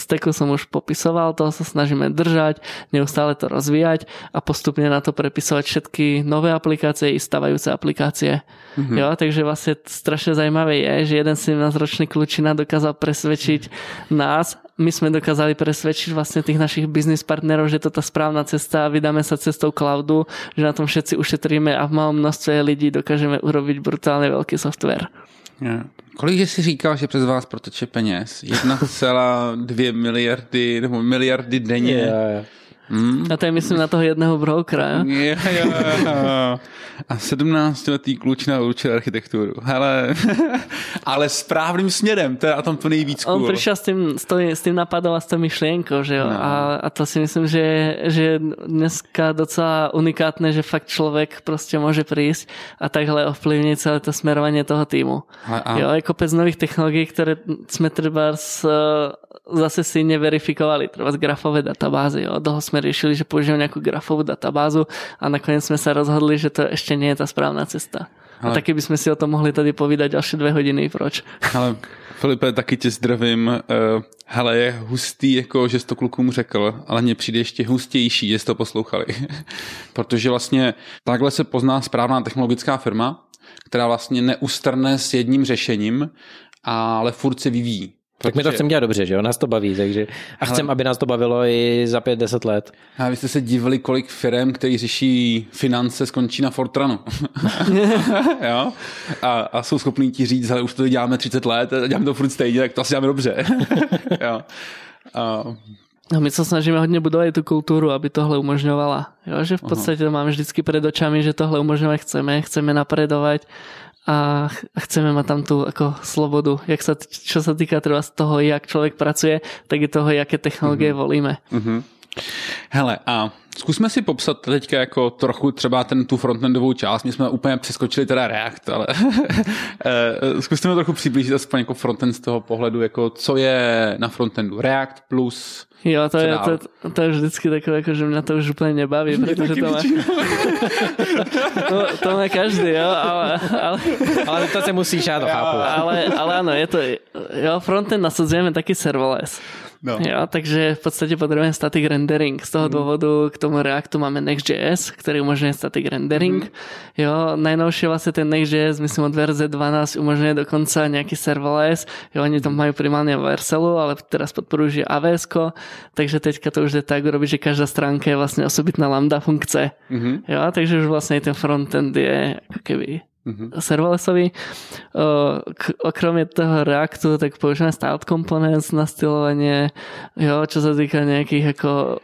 stacku som už popisoval, toho sa snažíme držať, neustále to rozvíjať a postupne na to prepisovať všetky nové aplikácie i stavajúce aplikácie. Mm-hmm. Jo, takže vlastne strašne zaujímavé je, že jeden 17-ročný kľúčina dokázal presvedčiť nás my sme dokázali presvedčiť vlastne tých našich business partnerov, že to tá správna cesta a vydáme sa cestou cloudu, že na tom všetci ušetríme a v malom množstve lidí dokážeme urobiť brutálne veľký software. Yeah. Kolik jsi říkal, že přes vás proteče peněz? 1,2 miliardy nebo miliardy denně? Yeah, yeah. Hmm. A to je myslím na toho jedného brokera. Jo, jo, jo. A 17-letý kluč na určil architekturu. Hele, ale správným směrem, to je a tom to nejvíc cool. On přišel s tím, s, to, s tím napadom a s tou myšlienkou, že jo. No. A, a to si myslím, že, že dneska docela unikátne, že fakt člověk prostě může prísť a takhle ovplyvnit celé to smerovanie toho týmu. A, a... Jo, je kopec nových technologií, které jsme třeba zase si neverifikovali, třeba z grafové databázy. Jo. Dlho jsme riešili, že použijeme nějakou grafovou databázu a nakonec jsme se rozhodli, že to ještě nie je ta správná cesta. Ale... A taky bychom si o tom mohli tady povídat další dvě hodiny, proč. Ale Filipe, taky tě zdravím. Uh, hele, je hustý, jako že jsi to klukům řekl, ale mně přijde ještě hustější, že jste to poslouchali. Protože vlastně takhle se pozná správná technologická firma, která vlastně neustrne s jedním řešením, ale furt se vyvíjí. Tak my to chceme dělat dobře, že jo? Nás to baví, takže a chceme, aby nás to bavilo i za 5-10 let. A vy jste se divili, kolik firm, který řeší finance, skončí na Fortranu. jo? A, a, jsou schopní ti říct, že už to děláme 30 let a děláme to furt stejně, tak to asi děláme dobře. jo? A, No my se snažíme hodně budovat tu kulturu, aby tohle umožňovala. Jo, že v podstatě to máme vždycky před očami, že tohle umožňovat chceme, chceme napredovať a chceme mať tam tu ako slobodu, jak sa, čo sa týka teda z toho, jak člověk pracuje, tak i toho, jaké technologie mm-hmm. volíme. Mm-hmm. Hele, a zkusme si popsat teďka jako trochu třeba ten tu frontendovou část. My jsme úplně přeskočili teda React, ale eh, zkusme trochu přiblížit aspoň jako frontend z toho pohledu, jako co je na frontendu React plus Jo, to je, to, to je vždycky takové, jako, že mě to už úplně nebaví, protože to má... to, to má každý, jo, ale... Ale, ale to se musíš, já to chápu. Ale, ale ano, je to... Jo, frontend nasadzujeme taky serverless. No. Jo, takže v podstatě potřebujeme static rendering. Z toho mm. důvodu k tomu Reactu máme Next.js, který umožňuje static rendering. Mm. Jo, najnovšie vlastně ten Next.js, myslím od verze 12 umožňuje dokonce nějaký serverless. Jo, oni to mají primárně Verselu, ale teraz podporují AWS, takže teďka to už je tak urobiť, že každá stránka je vlastně osobitná lambda funkce. Mm-hmm. Jo, takže už vlastně ten frontend je jako keby mm-hmm. serverlessovi. Okromě toho Reactu, tak používáme styled components na stylovanie, jo, čo sa týka nejakých jako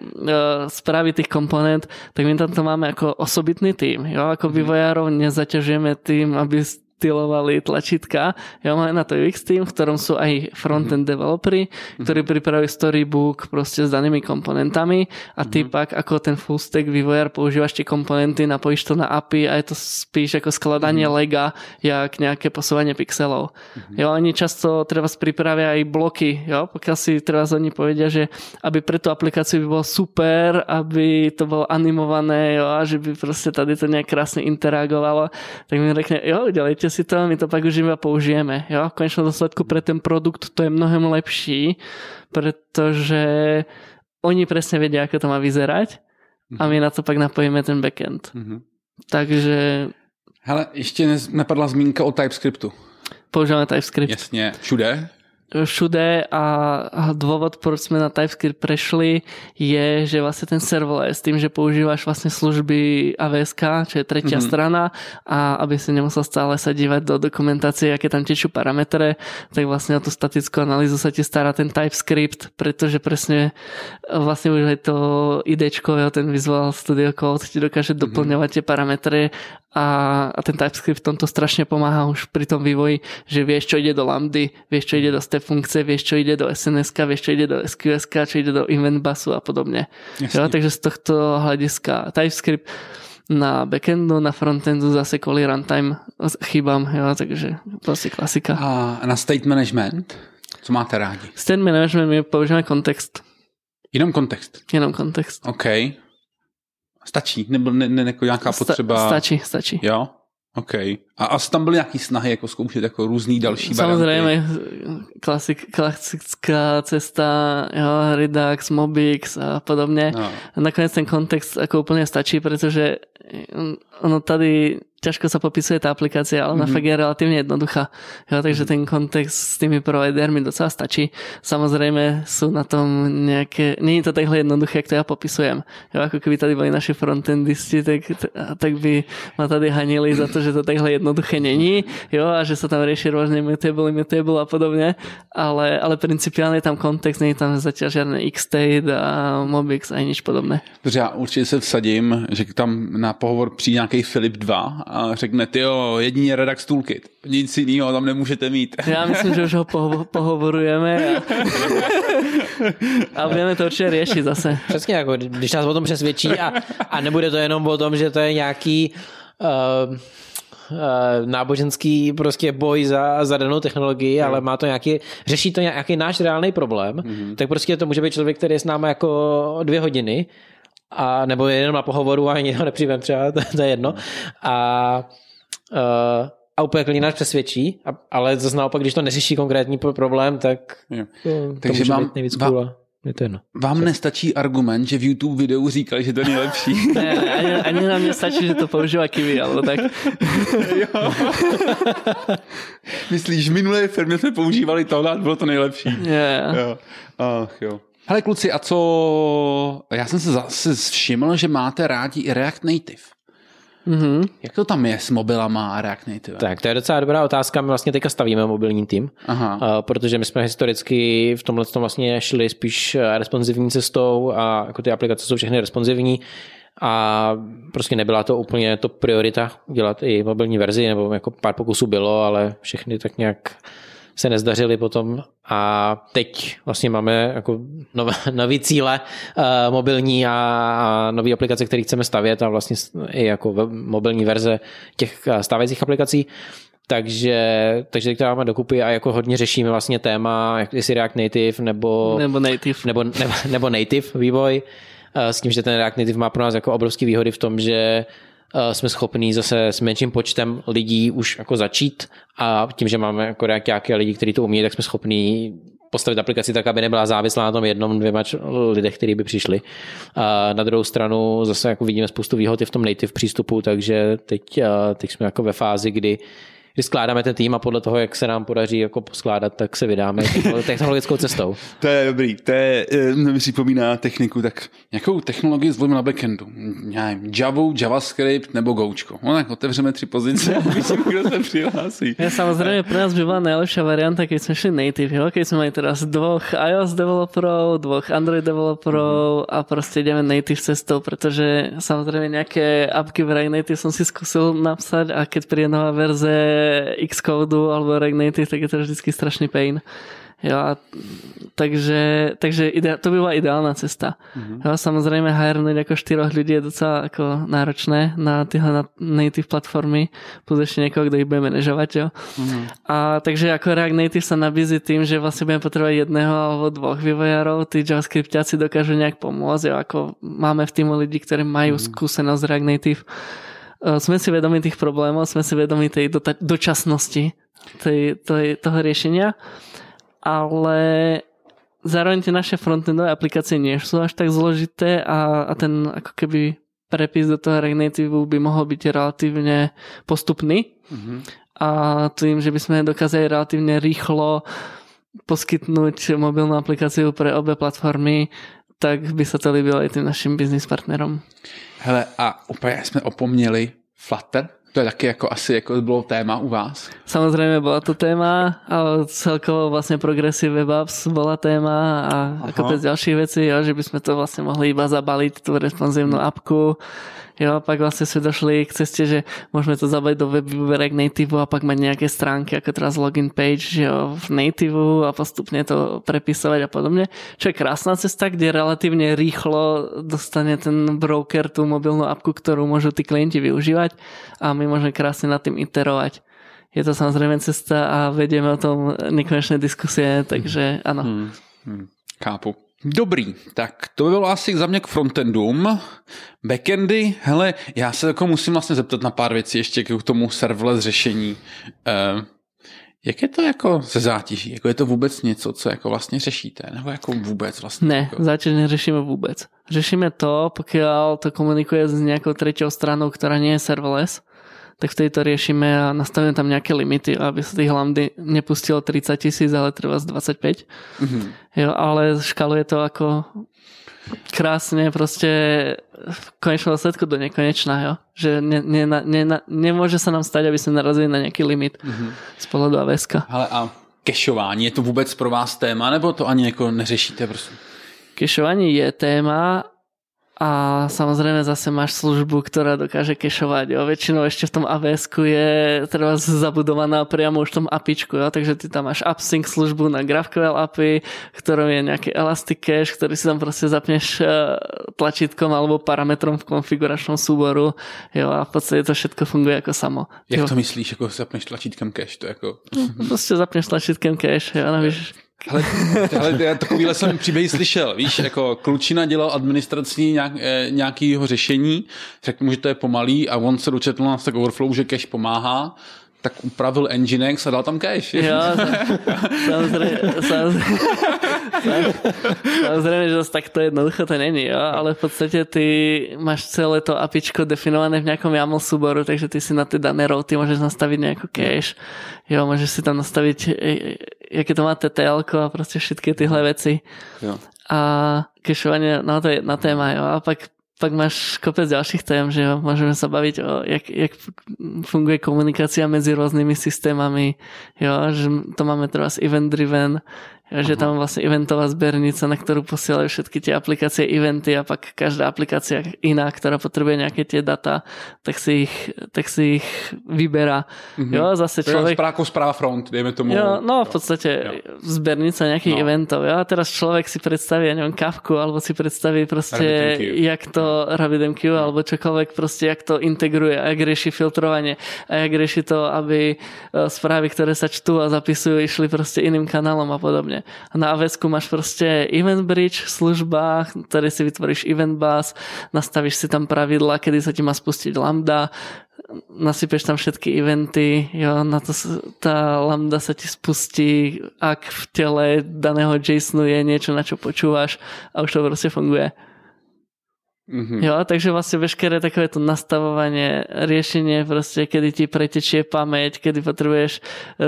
správy tých komponent, tak my tam to máme jako osobitný tým, jo, ako mm-hmm. vývojárov nezaťažujeme tým, aby stylovali tlačítka. Ja mám na to UX team, v ktorom sú aj front-end mm-hmm. developeri, ktorí pripravujú storybook proste s danými komponentami a ty mm-hmm. pak ako ten full stack vývojár používaš tie komponenty, napojíš to na API a je to spíš ako skladanie mm-hmm. lega, jak nejaké posúvanie pixelov. Mm-hmm. Jo, oni často treba pripravia aj bloky, jo, pokiaľ si treba oni povedia, že aby pre tú aplikáciu by bolo super, aby to bolo animované, jo, a že by proste tady to nejak krásne interagovalo, tak mi řekne, jo, udělejte si to, my to pak už iba použijeme. Jo? V konečnom dôsledku pre ten produkt to je mnohem lepší, pretože oni presne vedia, ako to má vyzerať a my na to pak napojíme ten backend. Mm-hmm. Takže... Hele, ještě nepadla zmínka o TypeScriptu. Používáme TypeScript. Jasně, všude? Všude a dôvod, proč sme na TypeScript prešli, je, že vlastne ten serverless, tým, že používaš vlastne služby AWS, čo je tretia mm-hmm. strana a aby si nemusel stále sa dívať do dokumentácie, aké tam tečú parametre, tak vlastne o tú statickú analýzu sa ti stará ten TypeScript, pretože presne vlastne už aj to idečko, ten Visual Studio Code ti dokáže mhm. doplňovať tie parametre a, a ten TypeScript v tomto strašne pomáha už pri tom vývoji, že vieš, čo ide do lambdy, vieš, čo ide do step funkce, vieš, čo ide do SNS, vieš, čo ide do SQS, čo ide do event busu a podobne. Jo, takže z tohto hľadiska TypeScript na backendu, na frontendu zase kvôli runtime chybám, jo, takže prostě klasika. A na state management, co máte rádi? State management my používáme kontext. Jenom kontext? Jenom kontext. OK. Stačí? Nebo ne, ne, jako nějaká potřeba? Sta, stačí, stačí. Jo? OK. A asi tam byly nějaké snahy jako zkoušet jako různý další Samozřejmě, klasik, klasická cesta, jo, Redux, Mobix a podobně. No. Nakonec ten kontext jako úplně stačí, protože ono tady ťažko sa popisuje tá aplikácia, ale ona mm-hmm. fakt je relatívne jednoduchá. Jo, takže ten kontext s tými providermi docela stačí. Samozrejme sú na tom nejaké... Je to takhle jednoduché, jak to ja popisujem. Jo, ako keby tady boli naši frontendisti, tak, tak by ma tady hanili za to, že to takhle jednoduché není. Jo, a že sa tam rieši rôzne mutable, mutable a podobne. Ale, ale principiálne je tam kontext, je tam zatiaľ žiadne Xstate a Mobix a nič podobné. Dobře, já určitě se vsadím, že tam na pohovor přijde nějaký Filip 2 a řekne, ty jo, jedině Redux Toolkit, nic jiného tam nemůžete mít. Já myslím, že už ho poho- pohovorujeme a, a budeme to určitě řešit zase. Přesně, jako, když nás o tom přesvědčí a, a nebude to jenom o tom, že to je nějaký uh, náboženský prostě boj za, za danou technologii, mm. ale má to nějaký, řeší to nějaký náš reálný problém, mm. tak prostě to může být člověk, který je s námi jako dvě hodiny a nebo jenom na pohovoru a ani ho nepřijmem třeba, to, to je jedno. A uh, a úplně klidně nás přesvědčí, a, ale zase naopak, když to neřeší konkrétní problém, tak Jo. to, Takže být nejvíc vám- je to jedno. Vám nestačí argument, že v YouTube videu říkali, že to je nejlepší. Ne, ani, ani nám nestačí, že to používa Kiwi, alebo tak. jo. Myslíš, v minulé firmě jsme používali tohle a bylo to nejlepší. Yeah. Jo. Ach jo. Hele kluci, a co... Já jsem se zase všiml, že máte rádi i React Native. Mhm. Jak to tam je s mobilama a React Native? Tak, to je docela dobrá otázka. My vlastně teďka stavíme mobilní tým, Aha. uh, protože my jsme historicky v tomhle tom vlastně šli spíš eh, responsivní cestou a jako ty aplikace jsou všechny responsivní a prostě nebyla to úplně to priorita udělat i mobilní verzi, nebo jako pár pokusů bylo, ale všechny tak nějak se nezdařily potom a teď vlastně máme jako nové, nový cíle uh, mobilní a, a nové aplikace, které chceme stavět a vlastně i jako mobilní verze těch eh, stávajících aplikací. Takže, takže teď to dáme dokupy a jako hodně řešíme vlastně téma, jak jestli React Native nebo, Nebo native. nebo, nebo, nebo native vývoj, eh, s tím, že ten React Native má pro nás jako obrovský výhody v tom, že jsme schopní zase s menším počtem lidí už jako začít a tím, že máme jako nějaké lidi, kteří to umí, tak jsme schopní postavit aplikaci tak, aby nebyla závislá na tom jednom, dvěma lidech, kteří by přišli. A na druhou stranu zase jako vidíme spoustu výhod v tom native přístupu, takže teď, eh, teď jsme jako ve fázi, kdy kdy skládáme ten tým a podle toho, jak se nám podaří jako poskládat, tak se vydáme technologickou cestou. To je dobrý, to je, eh, mi připomíná techniku, tak jakou technologii zvolíme na backendu? Já nevím, Java, JavaScript nebo Goučko. No tak otevřeme tři pozice a uvidíme, kdo se přihlásí. Ja, samozrejme, pre nás by bola najlepšia varianta, keď sme šli native, jo? keď sme mali teraz dvoch iOS developerov, dvoch Android developerov a proste ideme native cestou, pretože samozrejme nejaké apky v React Native som si skúsil napsať a keď príde nová verze Xcode alebo React Native, tak je to vždycky strašný pain. Jo, a takže, takže ide, to by bola ideálna cesta. Mm-hmm. Jo, samozrejme, hirnúť ako štyroch ľudí je docela ako náročné na tyhle na native platformy, plus ešte niekoho, kto ich bude manažovať. Jo. Mm-hmm. A takže ako React Native sa nabízí tým, že vlastne budeme potrebovať jedného alebo dvoch vývojárov, tí JavaScriptiaci dokážu nejak pomôcť, jo, ako máme v týmu ľudí, ktorí majú mm-hmm. skúsenosť s React Native. Uh, Sme si vedomi tých problémov, sme si vedomi tej dočasnosti tej, tej, toho riešenia ale zároveň tie naše frontendové aplikácie nie sú až tak zložité a, a ten ako keby prepis do toho React Native by mohol byť relatívne postupný Mhm. a tým, že by sme dokázali relatívne rýchlo poskytnúť mobilnú aplikáciu pre obe platformy, tak by sa to líbilo aj tým našim business partnerom. Hele, a úplně jsme opomněli Flutter. To je taky jako asi jako bylo téma u vás. Samozrejme bola to téma, ale celkovo vlastne Progressive Web Apps bola téma a Aha. kopec ďalších vecí, jo, že by sme to vlastne mohli iba zabaliť tú responsívnu apku. Jo, pak vlastne sme došli k ceste, že môžeme to zabaliť do webu React Native a pak mať nejaké stránky, ako teraz login page jo, v Native a postupne to prepisovať a podobne. Čo je krásna cesta, kde relatívne rýchlo dostane ten broker tú mobilnú apku, ktorú môžu tí klienti využívať a my môžeme krásne nad tým iterovať. Je to samozrejme cesta a vedieme o tom nekonečné diskusie, takže áno. Hmm. Hmm. Chápu. Dobrý, tak to by bylo asi za mě k frontendům. Backendy, hele, já se jako musím vlastně zeptat na pár věcí ještě k tomu serverless řešení. Uh, jak je to jako se zátěží? Jako je to vůbec něco, co jako vlastně řešíte? Nebo jako vůbec vlastně? Ne, Jako... záťaž neřešíme vůbec. Řešíme to, pokiaľ to komunikuje s nejakou treťou stranou, ktorá nie je serverless, tak vtedy to riešime a nastavíme tam nejaké limity, aby sa tých lambdy nepustilo 30 tisíc, ale treba z 25. Mhm. Jo, ale škaluje to ako krásne proste v konečnom dôsledku do nekonečná, jo? že ne, ne, ne, ne, nemôže sa nám stať, aby sme narazili na nejaký limit Mhm. z pohľadu AWS. Hele, a kešování, je to vůbec pro vás téma, nebo to ani jako neřešíte prostě? Kešovanie je téma a samozrejme zase máš službu, ktorá dokáže kešovať. Jo. Väčšinou ešte v tom AWS je treba zabudovaná priamo už v tom apičku, jo. takže ty tam máš AppSync službu na GraphQL API, ktorom je nejaký Elastic Cache, ktorý si tam proste zapneš eh, tlačítkom alebo parametrom v konfiguračnom súboru jo, a v podstate to všetko funguje ako samo. Jak Jo. to myslíš, jako zapneš tlačítkem cache? To jako... Proste zapneš tlačítkem cache, jo, navíš Ale, ale já takovýhle jsem příběhy slyšel, víš, jako klučina dělal administrací nějak, eh, nějakého řešení, řekl mu, že to je pomalý a on se dočetl na Stack Overflow, že cache pomáhá, tak upravil Nginx a dal tam cache. Jo, samozřejmě, samozřejmě, samozřejmě, že tak to jednoducho to není, jo, ale v podstatě ty máš celé to apičko definované v nějakom YAML súboru, takže ty si na ty dané routy můžeš nastavit nějakou cache, jo, můžeš si tam nastavit, jaké to má TTL a prostě všetky tyhle věci. Jo. A kešovanie, to je jedna téma, jo, a pak pak máš kopec ďalších tém, že jo, môžeme sa baviť o, jak, jak funguje komunikácia medzi rôznymi systémami, jo, že to máme teraz event driven, že tam vlastne eventová zbernica, na ktorú posielajú všetky tie aplikácie eventy a pak každá aplikácia iná, ktorá potrebuje nejaké tie data, tak si ich, tak si ich vyberá. Mm-hmm. Jo, zase človek... To je ako správa front, dejme tomu. Jo, no v podstate jo. zbernica nejakých no. eventov. Jo, a teraz človek si predstaví, ja neviem, Kafku, alebo si predstaví proste, jak to RabbitMQ, no. alebo čokoľvek proste, jak to integruje, a jak rieši filtrovanie, a jak rieši to, aby správy, ktoré sa čtú a zapisujú, išli proste iným kanálom a podobne. Na AWS máš proste Event Bridge služba, ktoré si vytvoríš Event Bus, nastavíš si tam pravidla, kedy sa ti má spustiť Lambda, nasypeš tam všetky eventy, jo, na to tá lambda sa ti spustí, ak v tele daného JSONu je niečo, na čo počúvaš a už to proste funguje. Mm-hmm. Jo, takže vlastne veškeré takové to nastavovanie, riešenie proste, kedy ti pretečie pamäť, kedy potrebuješ e,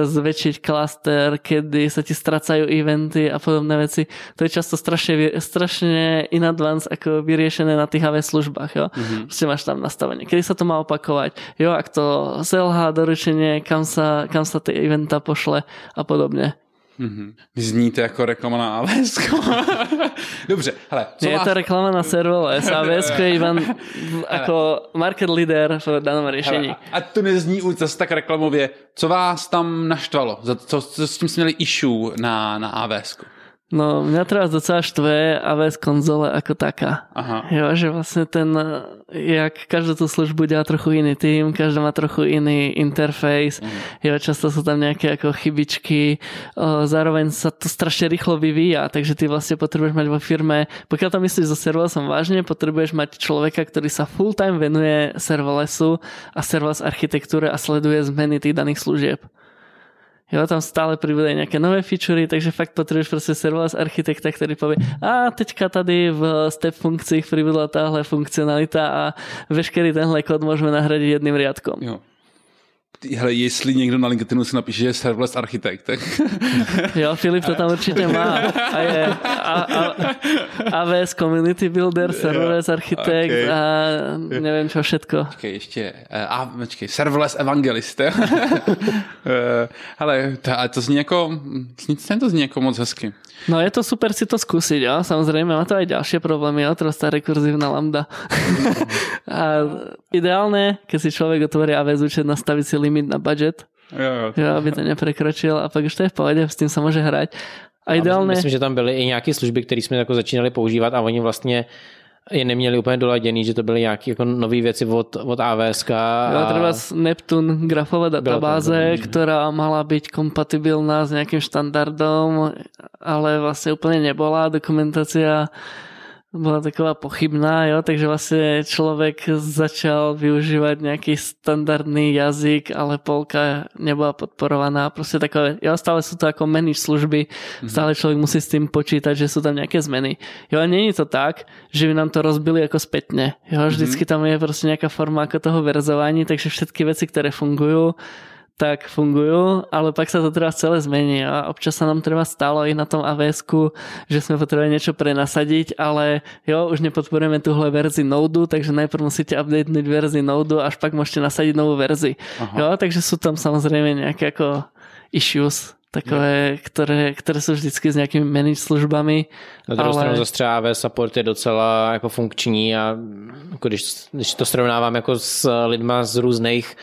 zväčšiť klaster, kedy sa ti stracajú eventy a podobné veci. To je často strašne, strašne in advance ako vyriešené na tých AWS službách. Jo. Mm-hmm. Proste máš tam nastavenie, kedy sa to má opakovať. Jo, ak to selhá doručenie, kam sa, kam sa tie eventa pošle a podobne. Mm-hmm. Zníte jako reklama na AWS. Dobře, hele. Co je to reklama na serverless. AWS je Ivan jako market leader v daném řešení. Hele, a to nezní už zase tak reklamově. Co vás tam naštvalo? Co, co s tím jsme měli issue na, na AWS? No, mňa teraz docela štve AWS konzole ako taká. Aha. Jo, že vlastne ten, jak každú tú službu dělá trochu iný tým, každá má trochu iný interface, mm. jo, často sú tam nejaké ako chybičky, o, zároveň sa to strašne rýchlo vyvíja, takže ty vlastne potrebuješ mať vo firme, pokiaľ to myslíš so serverlessom vážne, potrebuješ mať človeka, ktorý sa full time venuje serverlessu a serverless architektúre a sleduje zmeny tých daných služieb. Jo, tam stále pribúdajú nejaké nové featurey, takže fakt potrebuješ proste serverless architekta, ktorý povie, a teďka tady v step funkcích pribudla táhle funkcionalita a veškerý tenhle kód môžeme nahradiť jedným riadkom. Jo hele, jestli někdo na LinkedInu si napíše, že je serverless architekt, tak... Jo, Filip to tam určitě má. A je a, a, AWS Community Builder, serverless architekt okay. a nevím čo všetko. Počkej, ještě, eh, a, počkej, serverless evangelist. Eh, hele, to, to zní jako, zní, to zní jako moc hezky. No je to super si to skúsiť, jo? samozrejme má to aj ďalšie problémy, jo? teraz tá rekurzívna lambda. a ideálne, keď si človek otvorí AWS účet, nastaviť si limit na budget, jo, jo. Jo, aby to neprekročil a pak už to je v pohodě, s tím se může hrát. A ideálně... Myslím, že tam byly i nějaké služby, které jsme jako začínali používat a oni vlastně je neměli úplně doladěný, že to byly nějaké jako nové věci od, od AWS. A... Byla třeba Neptune grafová databáze, která mala být kompatibilná s nějakým štandardom, ale vlastně úplně nebola. Dokumentace bola taková pochybná, jo, takže vlastně člověk začal využívat nějaký standardný jazyk, ale polka nebyla podporovaná, prostě takové, jo, stále jsou to jako manage služby, mhm. stále člověk musí s tím počítat, že jsou tam nějaké zmeny. Jo, a není to tak, že by nám to rozbili jako zpětně, jo, mhm. vždycky tam je prostě nějaká forma jako toho verzování, takže všetky věci, které fungují, tak fungujú, ale pak sa to treba celé zmení a občas sa nám treba stalo i na tom avs že sme potrebovali niečo prenasadiť, ale jo, už nepodporujeme tuhle verzi Node, takže najprv musíte updatenúť verzi Node, až pak môžete nasadiť novú verzi. Aha. Jo, takže sú tam samozrejme nejaké ako issues, takové, které, které jsou vždycky s nějakými managed službami. Na druhou ale... stranu zase třeba AWS support je docela jako funkční a jako když, když to srovnávám jako s lidma z různých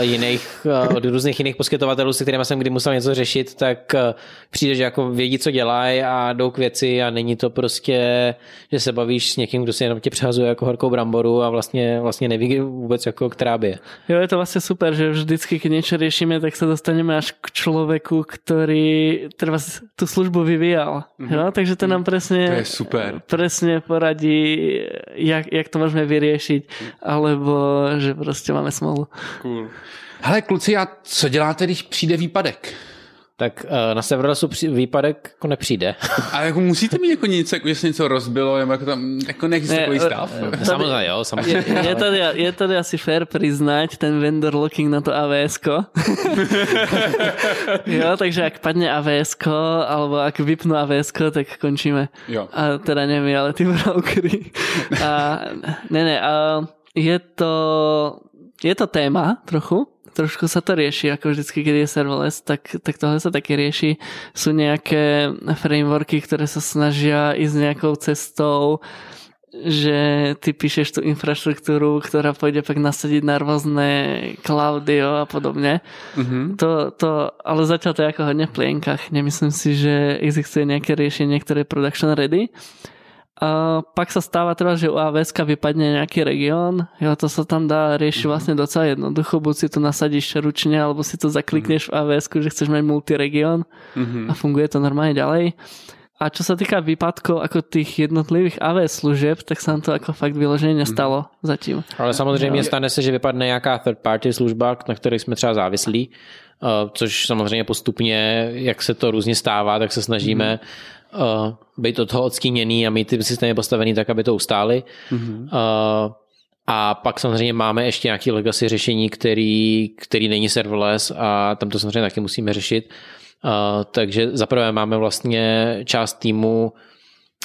jiných, uh, od různých jiných poskytovatelů, se kterými jsem kdy musel něco řešit, tak uh, přijde, že jako vědí, co dělají a jdou k věci a není to prostě, že se bavíš s někým, kdo si jenom tě přehazuje jako horkou bramboru a vlastně, vlastně neví vůbec, jako, která by je. Jo, je to vlastně super, že vždycky, když něco řešíme, tak se dostaneme až k člověku, který třeba tu službu vyvíjal. Mm-hmm. Jo? Takže to nám přesně, to je super. přesně poradí, jak, jak to můžeme vyřešit, alebo že prostě máme smlouvu. Cool. Hele, kluci, a co děláte, když přijde výpadek? tak uh, na Severosu výpadek jako nepřijde. A jako musíte mít jako něco, jako jestli něco rozbilo, nebo jako tam jako neexistuje takový eh, stav? Tady, samozřejmě, jo, samozřejmě. Je, je, tady, je tady asi fair přiznat ten vendor looking na to AVS. jo, takže jak padne AVS, alebo jak vypnu AVS, tak končíme. Jo. A teda nevím, ale ty brokery. A, ne, ne, a je to, je to téma trochu, trošku sa to rieši, ako vždycky, keď je serverless, tak, tak tohle sa taky rieši. Sú nejaké frameworky, ktoré sa snažia ísť nejakou cestou, že ty píšeš tu infraštruktúru, ktorá pôjde pak nasadiť na rôzne cloudy jo, a podobne. Mm-hmm. To, to, ale zatiaľ to je ako hodne v plienkach. Nemyslím si, že existuje nejaké riešenie, ktoré je production ready. A pak sa stáva teda, že u AWS vypadne nejaký región, jo, to sa tam dá riešiť mhm. vlastne docela jednoducho, buď si to nasadíš ručne, alebo si to zaklikneš v AWS, že chceš mať multiregión mm-hmm. a funguje to normálne ďalej. A čo sa týka výpadkov ako tých jednotlivých AWS služeb, tak sa nám to ako fakt vyloženě nestalo mm. zatím. Ale samozřejmě stane se, že vypadne nějaká third party služba, na které jsme třeba závislí, což samozřejmě postupně, jak se to různě stává, tak se snažíme mm uh, být od toho odstíněný a mít ty systémy postavený tak, aby to ustály. Mm-hmm. Uh, a pak samozřejmě máme ještě nějaký legacy řešení, který, který není serverless a tam to samozřejmě taky musíme řešit. Uh, takže zaprvé máme vlastně část týmu,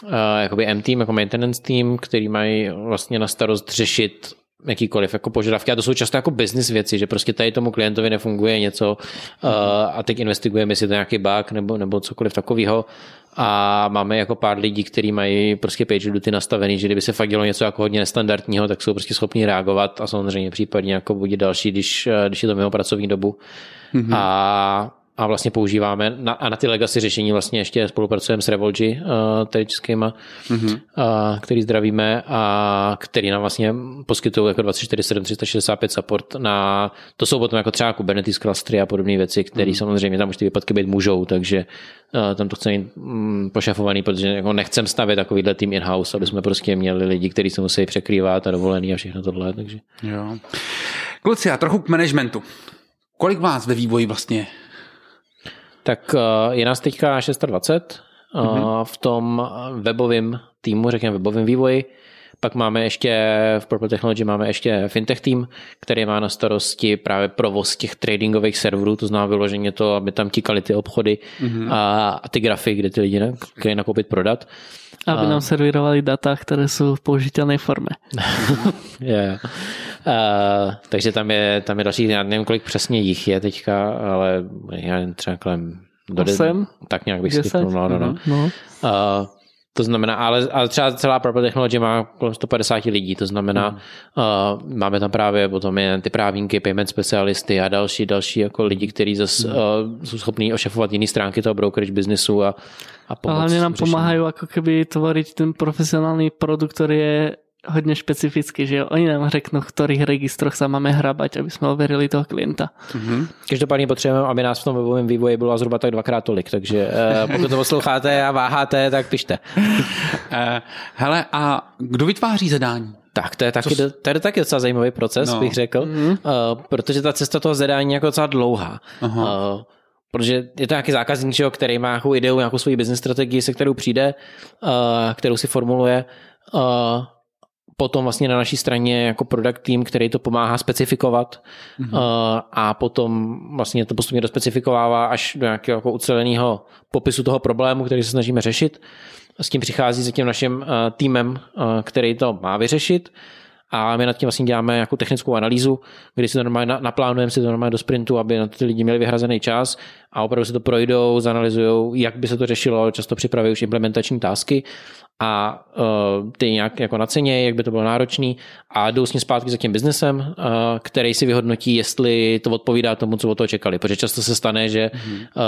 uh, jakoby M team, jako maintenance team, který mají vlastně na starost řešit jakýkoliv jako požadavky. A to jsou často jako business věci, že prostě tady tomu klientovi nefunguje něco uh, a teď investigujeme, jestli to nějaký bug nebo, nebo cokoliv takového a máme jako pár lidí, kteří mají prostě page duty nastavený, že kdyby se fakt dělo něco jako hodně nestandardního, tak jsou prostě schopni reagovat a samozřejmě případně jako budit další, když, když je to mimo pracovní dobu. Mm-hmm. A a vlastně používáme na, a na ty legacy řešení vlastně ještě spolupracujeme s Revolgy, uh, tedy českýma, mm-hmm. uh, který zdravíme a který nám vlastně poskytují jako 24/7 365 support na, to jsou potom jako třeba Kubernetes clustery a podobné věci, které mm-hmm. samozřejmě tam už ty výpadky být můžou, takže uh, tam to chceme mít um, pošafovaný, protože jako nechcem stavět takovýhle tým in-house, aby jsme prostě měli lidi, kteří se musí překrývat a dovolený a všechno tohle, takže. Jo. Kluci, a trochu k managementu. Kolik vás ve vývoji vlastně tak eh, je nás teďka 620 mm-hmm. v tom webovém týmu, řekněme webovém vývoji. Pak máme ještě v Purple Technology máme ještě fintech tým, který má na starosti právě provoz těch tradingových serverů, to znamená vyloženě to, aby tam tíkali ty obchody mm-hmm. a, a ty grafy, kde ty lidi chtějí nakoupit, prodat. Aby a... nám servírovali data, které jsou v použitelné formě. yeah. Uh, takže tam je, tam je další, já nevím, kolik přesně jich je teďka, ale já nevím, třeba kolem do Osm? tak nějak bych skipnul, no, no, no. no. Uh, to znamená, ale, ale třeba celá Purple Technology má kolem 150 lidí, to znamená, mm. uh, máme tam právě potom jen ty právníky, payment specialisty a další, další jako lidi, kteří zase mm. uh, jsou schopní ošefovat jiné stránky toho brokerage businessu a, a pomoct. A hlavně nám pomáhají jako keby tvořit ten profesionální produkt, který je hodně špecificky, že oni nám řeknou, v kterých registroch se máme hrabat, aby jsme overili toho klienta. Mm-hmm. Každopádně potřebujeme, aby nás v tom webovém vývoji bylo zhruba tak dvakrát tolik, takže uh, pokud to posloucháte a váháte, tak pište. uh, hele, a kdo vytváří zadání? Tak to je taky, Co... to je taky docela zajímavý proces, no. bych řekl, mm-hmm. uh, protože ta cesta toho zadání je jako docela dlouhá. Uh, protože je to nějaký zákazník, který má nějakou ideu, nějakou svoji business strategii, se kterou přijde, uh, kterou si formuluje. Uh, potom vlastně na naší straně jako product team, který to pomáhá specifikovat mm-hmm. a potom vlastně to postupně dospecifikovává až do nějakého jako uceleného popisu toho problému, který se snažíme řešit. S tím přichází se tím naším eh, týmem, eh, který to má vyřešit a my nad tím vlastně děláme nějakou technickou analýzu, kdy si to normálně naplánujeme si to normálně do sprintu, aby na ty lidi měli vyhrazený čas. A opravdu si to projdou, zanalizují, jak by se to řešilo, často připravují už implementační tásky. A uh, ty nějak jako na ceně, jak by to bylo náročný. A jdou s ním zpátky za tím biznesem, uh, který si vyhodnotí, jestli to odpovídá tomu, co od toho čekali. Protože často se stane, že uh,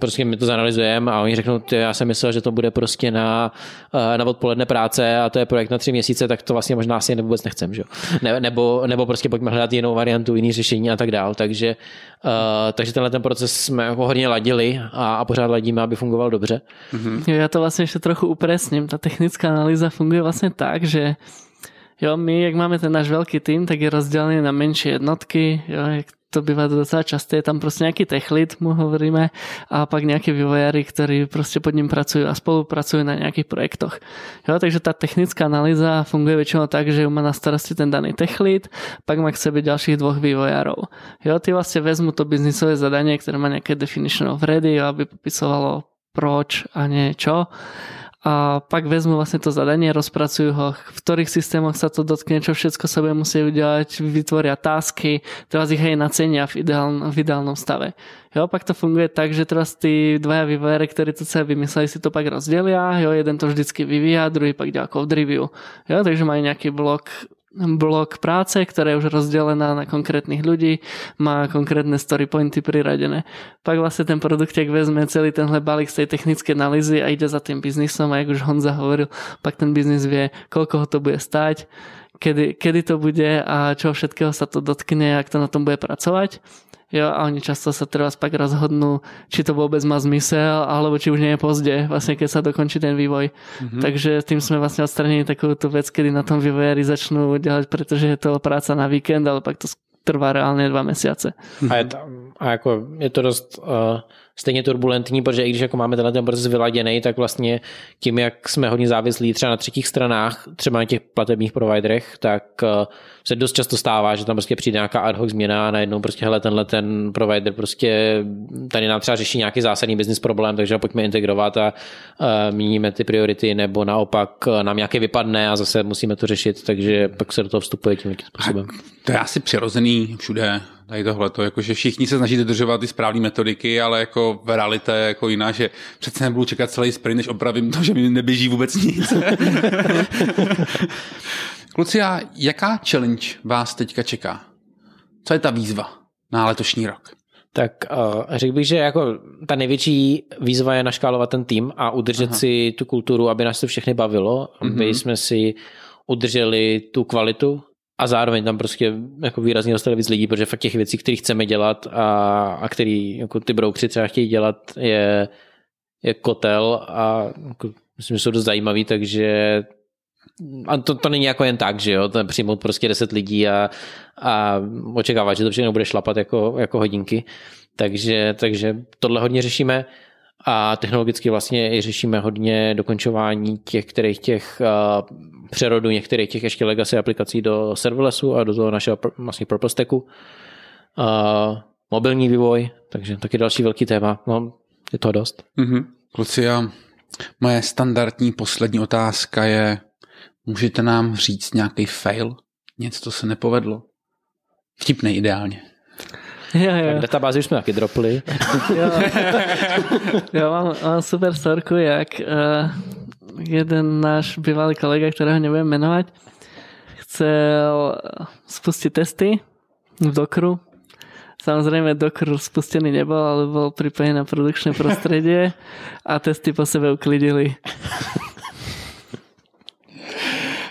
prostě my to zanalizujeme a oni řeknou, ty, já jsem myslel, že to bude prostě na, eh, na odpoledne práce a to je projekt na tři měsíce, tak to vlastně možná asi vůbec nechcem, že? Ne, nebo, nebo prostě pojďme hledat jinou variantu, jiný řešení a tak dál. Takže, uh, takže tenhle ten proces jsme jako hodně ladili a, a pořád ladíme, aby fungoval dobře. Mm-hmm. Já to vlastně ještě trochu upresním. Ta technická analýza funguje vlastně tak, že Jo, my, jak máme ten náš veľký tým, tak je rozdelený na menšie jednotky, jo, jak to bývá docela časté, je tam prostě nějaký techlit, mu hovoríme, a pak nějaké vývojári, ktorí prostě pod ním pracují a spolupracují na nějakých projektoch. Jo, takže ta technická analýza funguje většinou tak, že má na starosti ten daný techlit, pak má k sebe ďalších dvoch vývojárov. Jo, ty vlastně vezmu to biznisové zadanie, které má nějaké definition of ready, jo, aby popisovalo proč a niečo a pak vezmu vlastne to zadanie, rozpracujú ho, v ktorých systémoch sa to dotkne, čo všetko sa bude musieť udelať, vytvoria tásky, teraz ich aj nacenia v, ideálnom, v ideálnom stave. Jo, pak to funguje tak, že teraz tí dvaja vývojári, ktorí to celé vymysleli, si to pak rozdelia, jo, jeden to vždycky vyvíja, druhý pak ďalej code review. Jo, takže majú nejaký blok blok práce, ktorá je už rozdelená na konkrétnych ľudí, má konkrétne story pointy priradené. Pak vlastne ten produkt, ak vezme celý tenhle balík z tej technické analýzy a ide za tým biznisom a jak už Honza hovoril, pak ten biznis vie, koľko ho to bude stať, kedy, kedy to bude a čo všetkého sa to dotkne, ak to na tom bude pracovať. Jo, a oni často sa teraz pak rozhodnú, či to vôbec má zmysel, alebo či už nie je pozde, vlastne keď sa dokončí ten vývoj. Mm-hmm. Takže tým sme vlastne odstranili takú tú vec, kedy na tom vývojári začnú dělat, pretože je to práca na víkend, ale pak to trvá reálně dva měsíce. A je, to, a jako je to dost uh, stejně turbulentní, protože i když jako máme tenhle ten proces vyladěný, tak vlastně tím, jak jsme hodně závislí třeba na třetích stranách, třeba na těch platebních providerech, tak uh, se dost často stává, že tam prostě přijde nějaká ad hoc změna a najednou prostě hele, tenhle ten provider prostě tady nám třeba řeší nějaký zásadní business problém, takže ho pojďme integrovat a uh, měníme ty priority, nebo naopak nám nějaké vypadne a zase musíme to řešit, takže pak se do toho vstupuje tím způsobem. To je asi přirozený všude tady tohle, to, jako, že všichni se snaží dodržovat ty správné metodiky, ale jako v realitě je jako jiná, že přece nebudu čekat celý sprint, než opravím to, že mi neběží vůbec nic. Kluci, a jaká challenge vás teďka čeká? Co je ta výzva na letošní rok? Tak uh, řekl bych, že jako ta největší výzva je naškálovat ten tým a udržet Aha. si tu kulturu, aby nás to všechny bavilo, aby mm-hmm. jsme si udrželi tu kvalitu a zároveň tam prostě jako výrazně dostali víc lidí, protože fakt těch věcí, které chceme dělat a, a který jako ty broukři třeba chtějí dělat, je, je kotel a jako, myslím, že jsou dost zajímavý, takže a to, to není jako jen tak, že jo, to přijmout prostě 10 lidí a, a očekávat, že to všechno bude šlapat jako, jako hodinky. Takže, takže tohle hodně řešíme a technologicky vlastně i řešíme hodně dokončování těch, kterých těch uh, přerodu některých těch ještě legacy aplikací do serverlessu a do toho našeho vlastně purpose stacku. Uh, mobilní vývoj, takže taky další velký téma. No, je to dost. Mm-hmm. Kluci, a moje standardní poslední otázka je, můžete nám říct nějaký fail? Něco, co se nepovedlo? Vtipnej ideálně. Jo, jo. Tak databázi už jsme taky dropli. jo, jo mám, mám super storku, jak uh, jeden náš bývalý kolega, kterého nebudem jmenovat, chcel spustiť testy v Dokru. Samozrejme Docker spustený nebol, ale bol pripojený na produkčné prostredie a testy po sebe uklidili.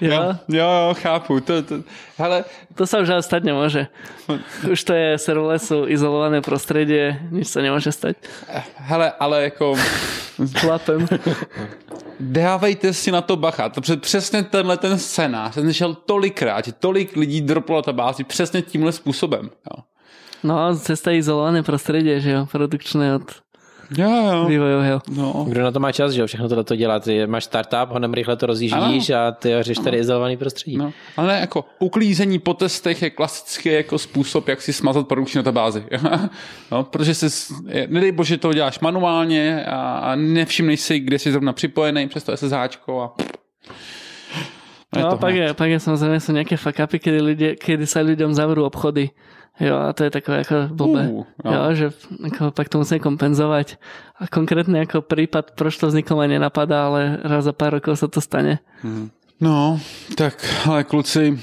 Jo, jo, jo chápu. To, to, hele. to sa už stať nemôže. Už to je serverlessu izolované prostredie, nič sa nemôže stať. Hele, ale jako... Chlapem. Dávejte si na to bacha. To přesně tenhle ten scénář ten šel tolikrát, že tolik lidí droplo bázi přesně tímhle způsobem. Jo. No, cesta izolované prostředí, že jo, produkčné od Jo, jo. vývojového. No. Kdo na to má čas, že jo, všechno tohle to dělat. Ty máš startup, honem rychle to rozjíždíš a ty řeš tady izolovaný prostředí. No. Ale ne, jako uklízení po testech je klasický jako způsob, jak si smazat produkční databázi. no, protože si, nedej bože, to děláš manuálně a nevšimneš si, kde jsi zrovna připojený přes to SSH a Je No to a pak je, pak je samozrejme sú nejaké fuck-upy, kedy, ľudia, kedy sa ľuďom zavrú obchody. Jo, a to je takové ako blbé. Uh, jo. jo. že ako, pak to musí kompenzovať. A konkrétne ako prípad, proč to vzniklo, ma nenapadá, ale raz za pár rokov sa to stane. No, tak ale kluci,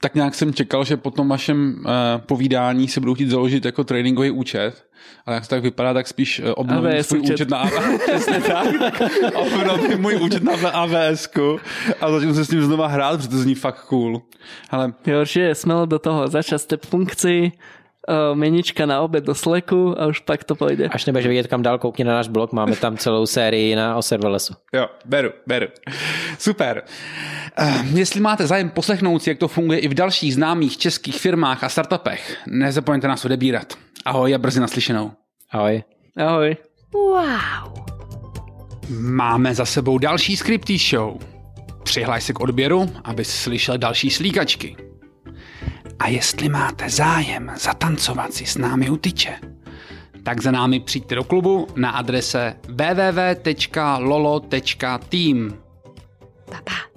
tak nějak jsem čekal, že po tom vašem uh, povídání si budou chtít založit jako tradingový účet. Ale jak to tak vypadá, tak spíš uh, obnovím svůj účet. účet, na AWS. Přesně tak. obnovím můj účet na AWS a začnu se s ním znova hrát, protože to zní fakt cool. Ale Jo, určite smelo do toho začať step funkcií, uh, menička na obed do Slacku a už pak to pôjde. Až nebudeš vidět kam dál, koukni na náš blog, máme tam celou sérii na o serverlessu. Jo, beru, beru. Super. Uh, jestli máte zájem poslechnout si, jak to funguje i v dalších známých českých firmách a startupech, nezapomeňte nás odebírat. Ahoj a brzy naslyšenou. Ahoj. Ahoj. Wow. Máme za sebou další Scripty Show. Přihlaš se k odběru, abys slyšel další slíkačky. A jestli máte zájem zatancovat si s námi u tyče, tak za námi přijďte do klubu na adrese www.lolo.team. Pa, pa.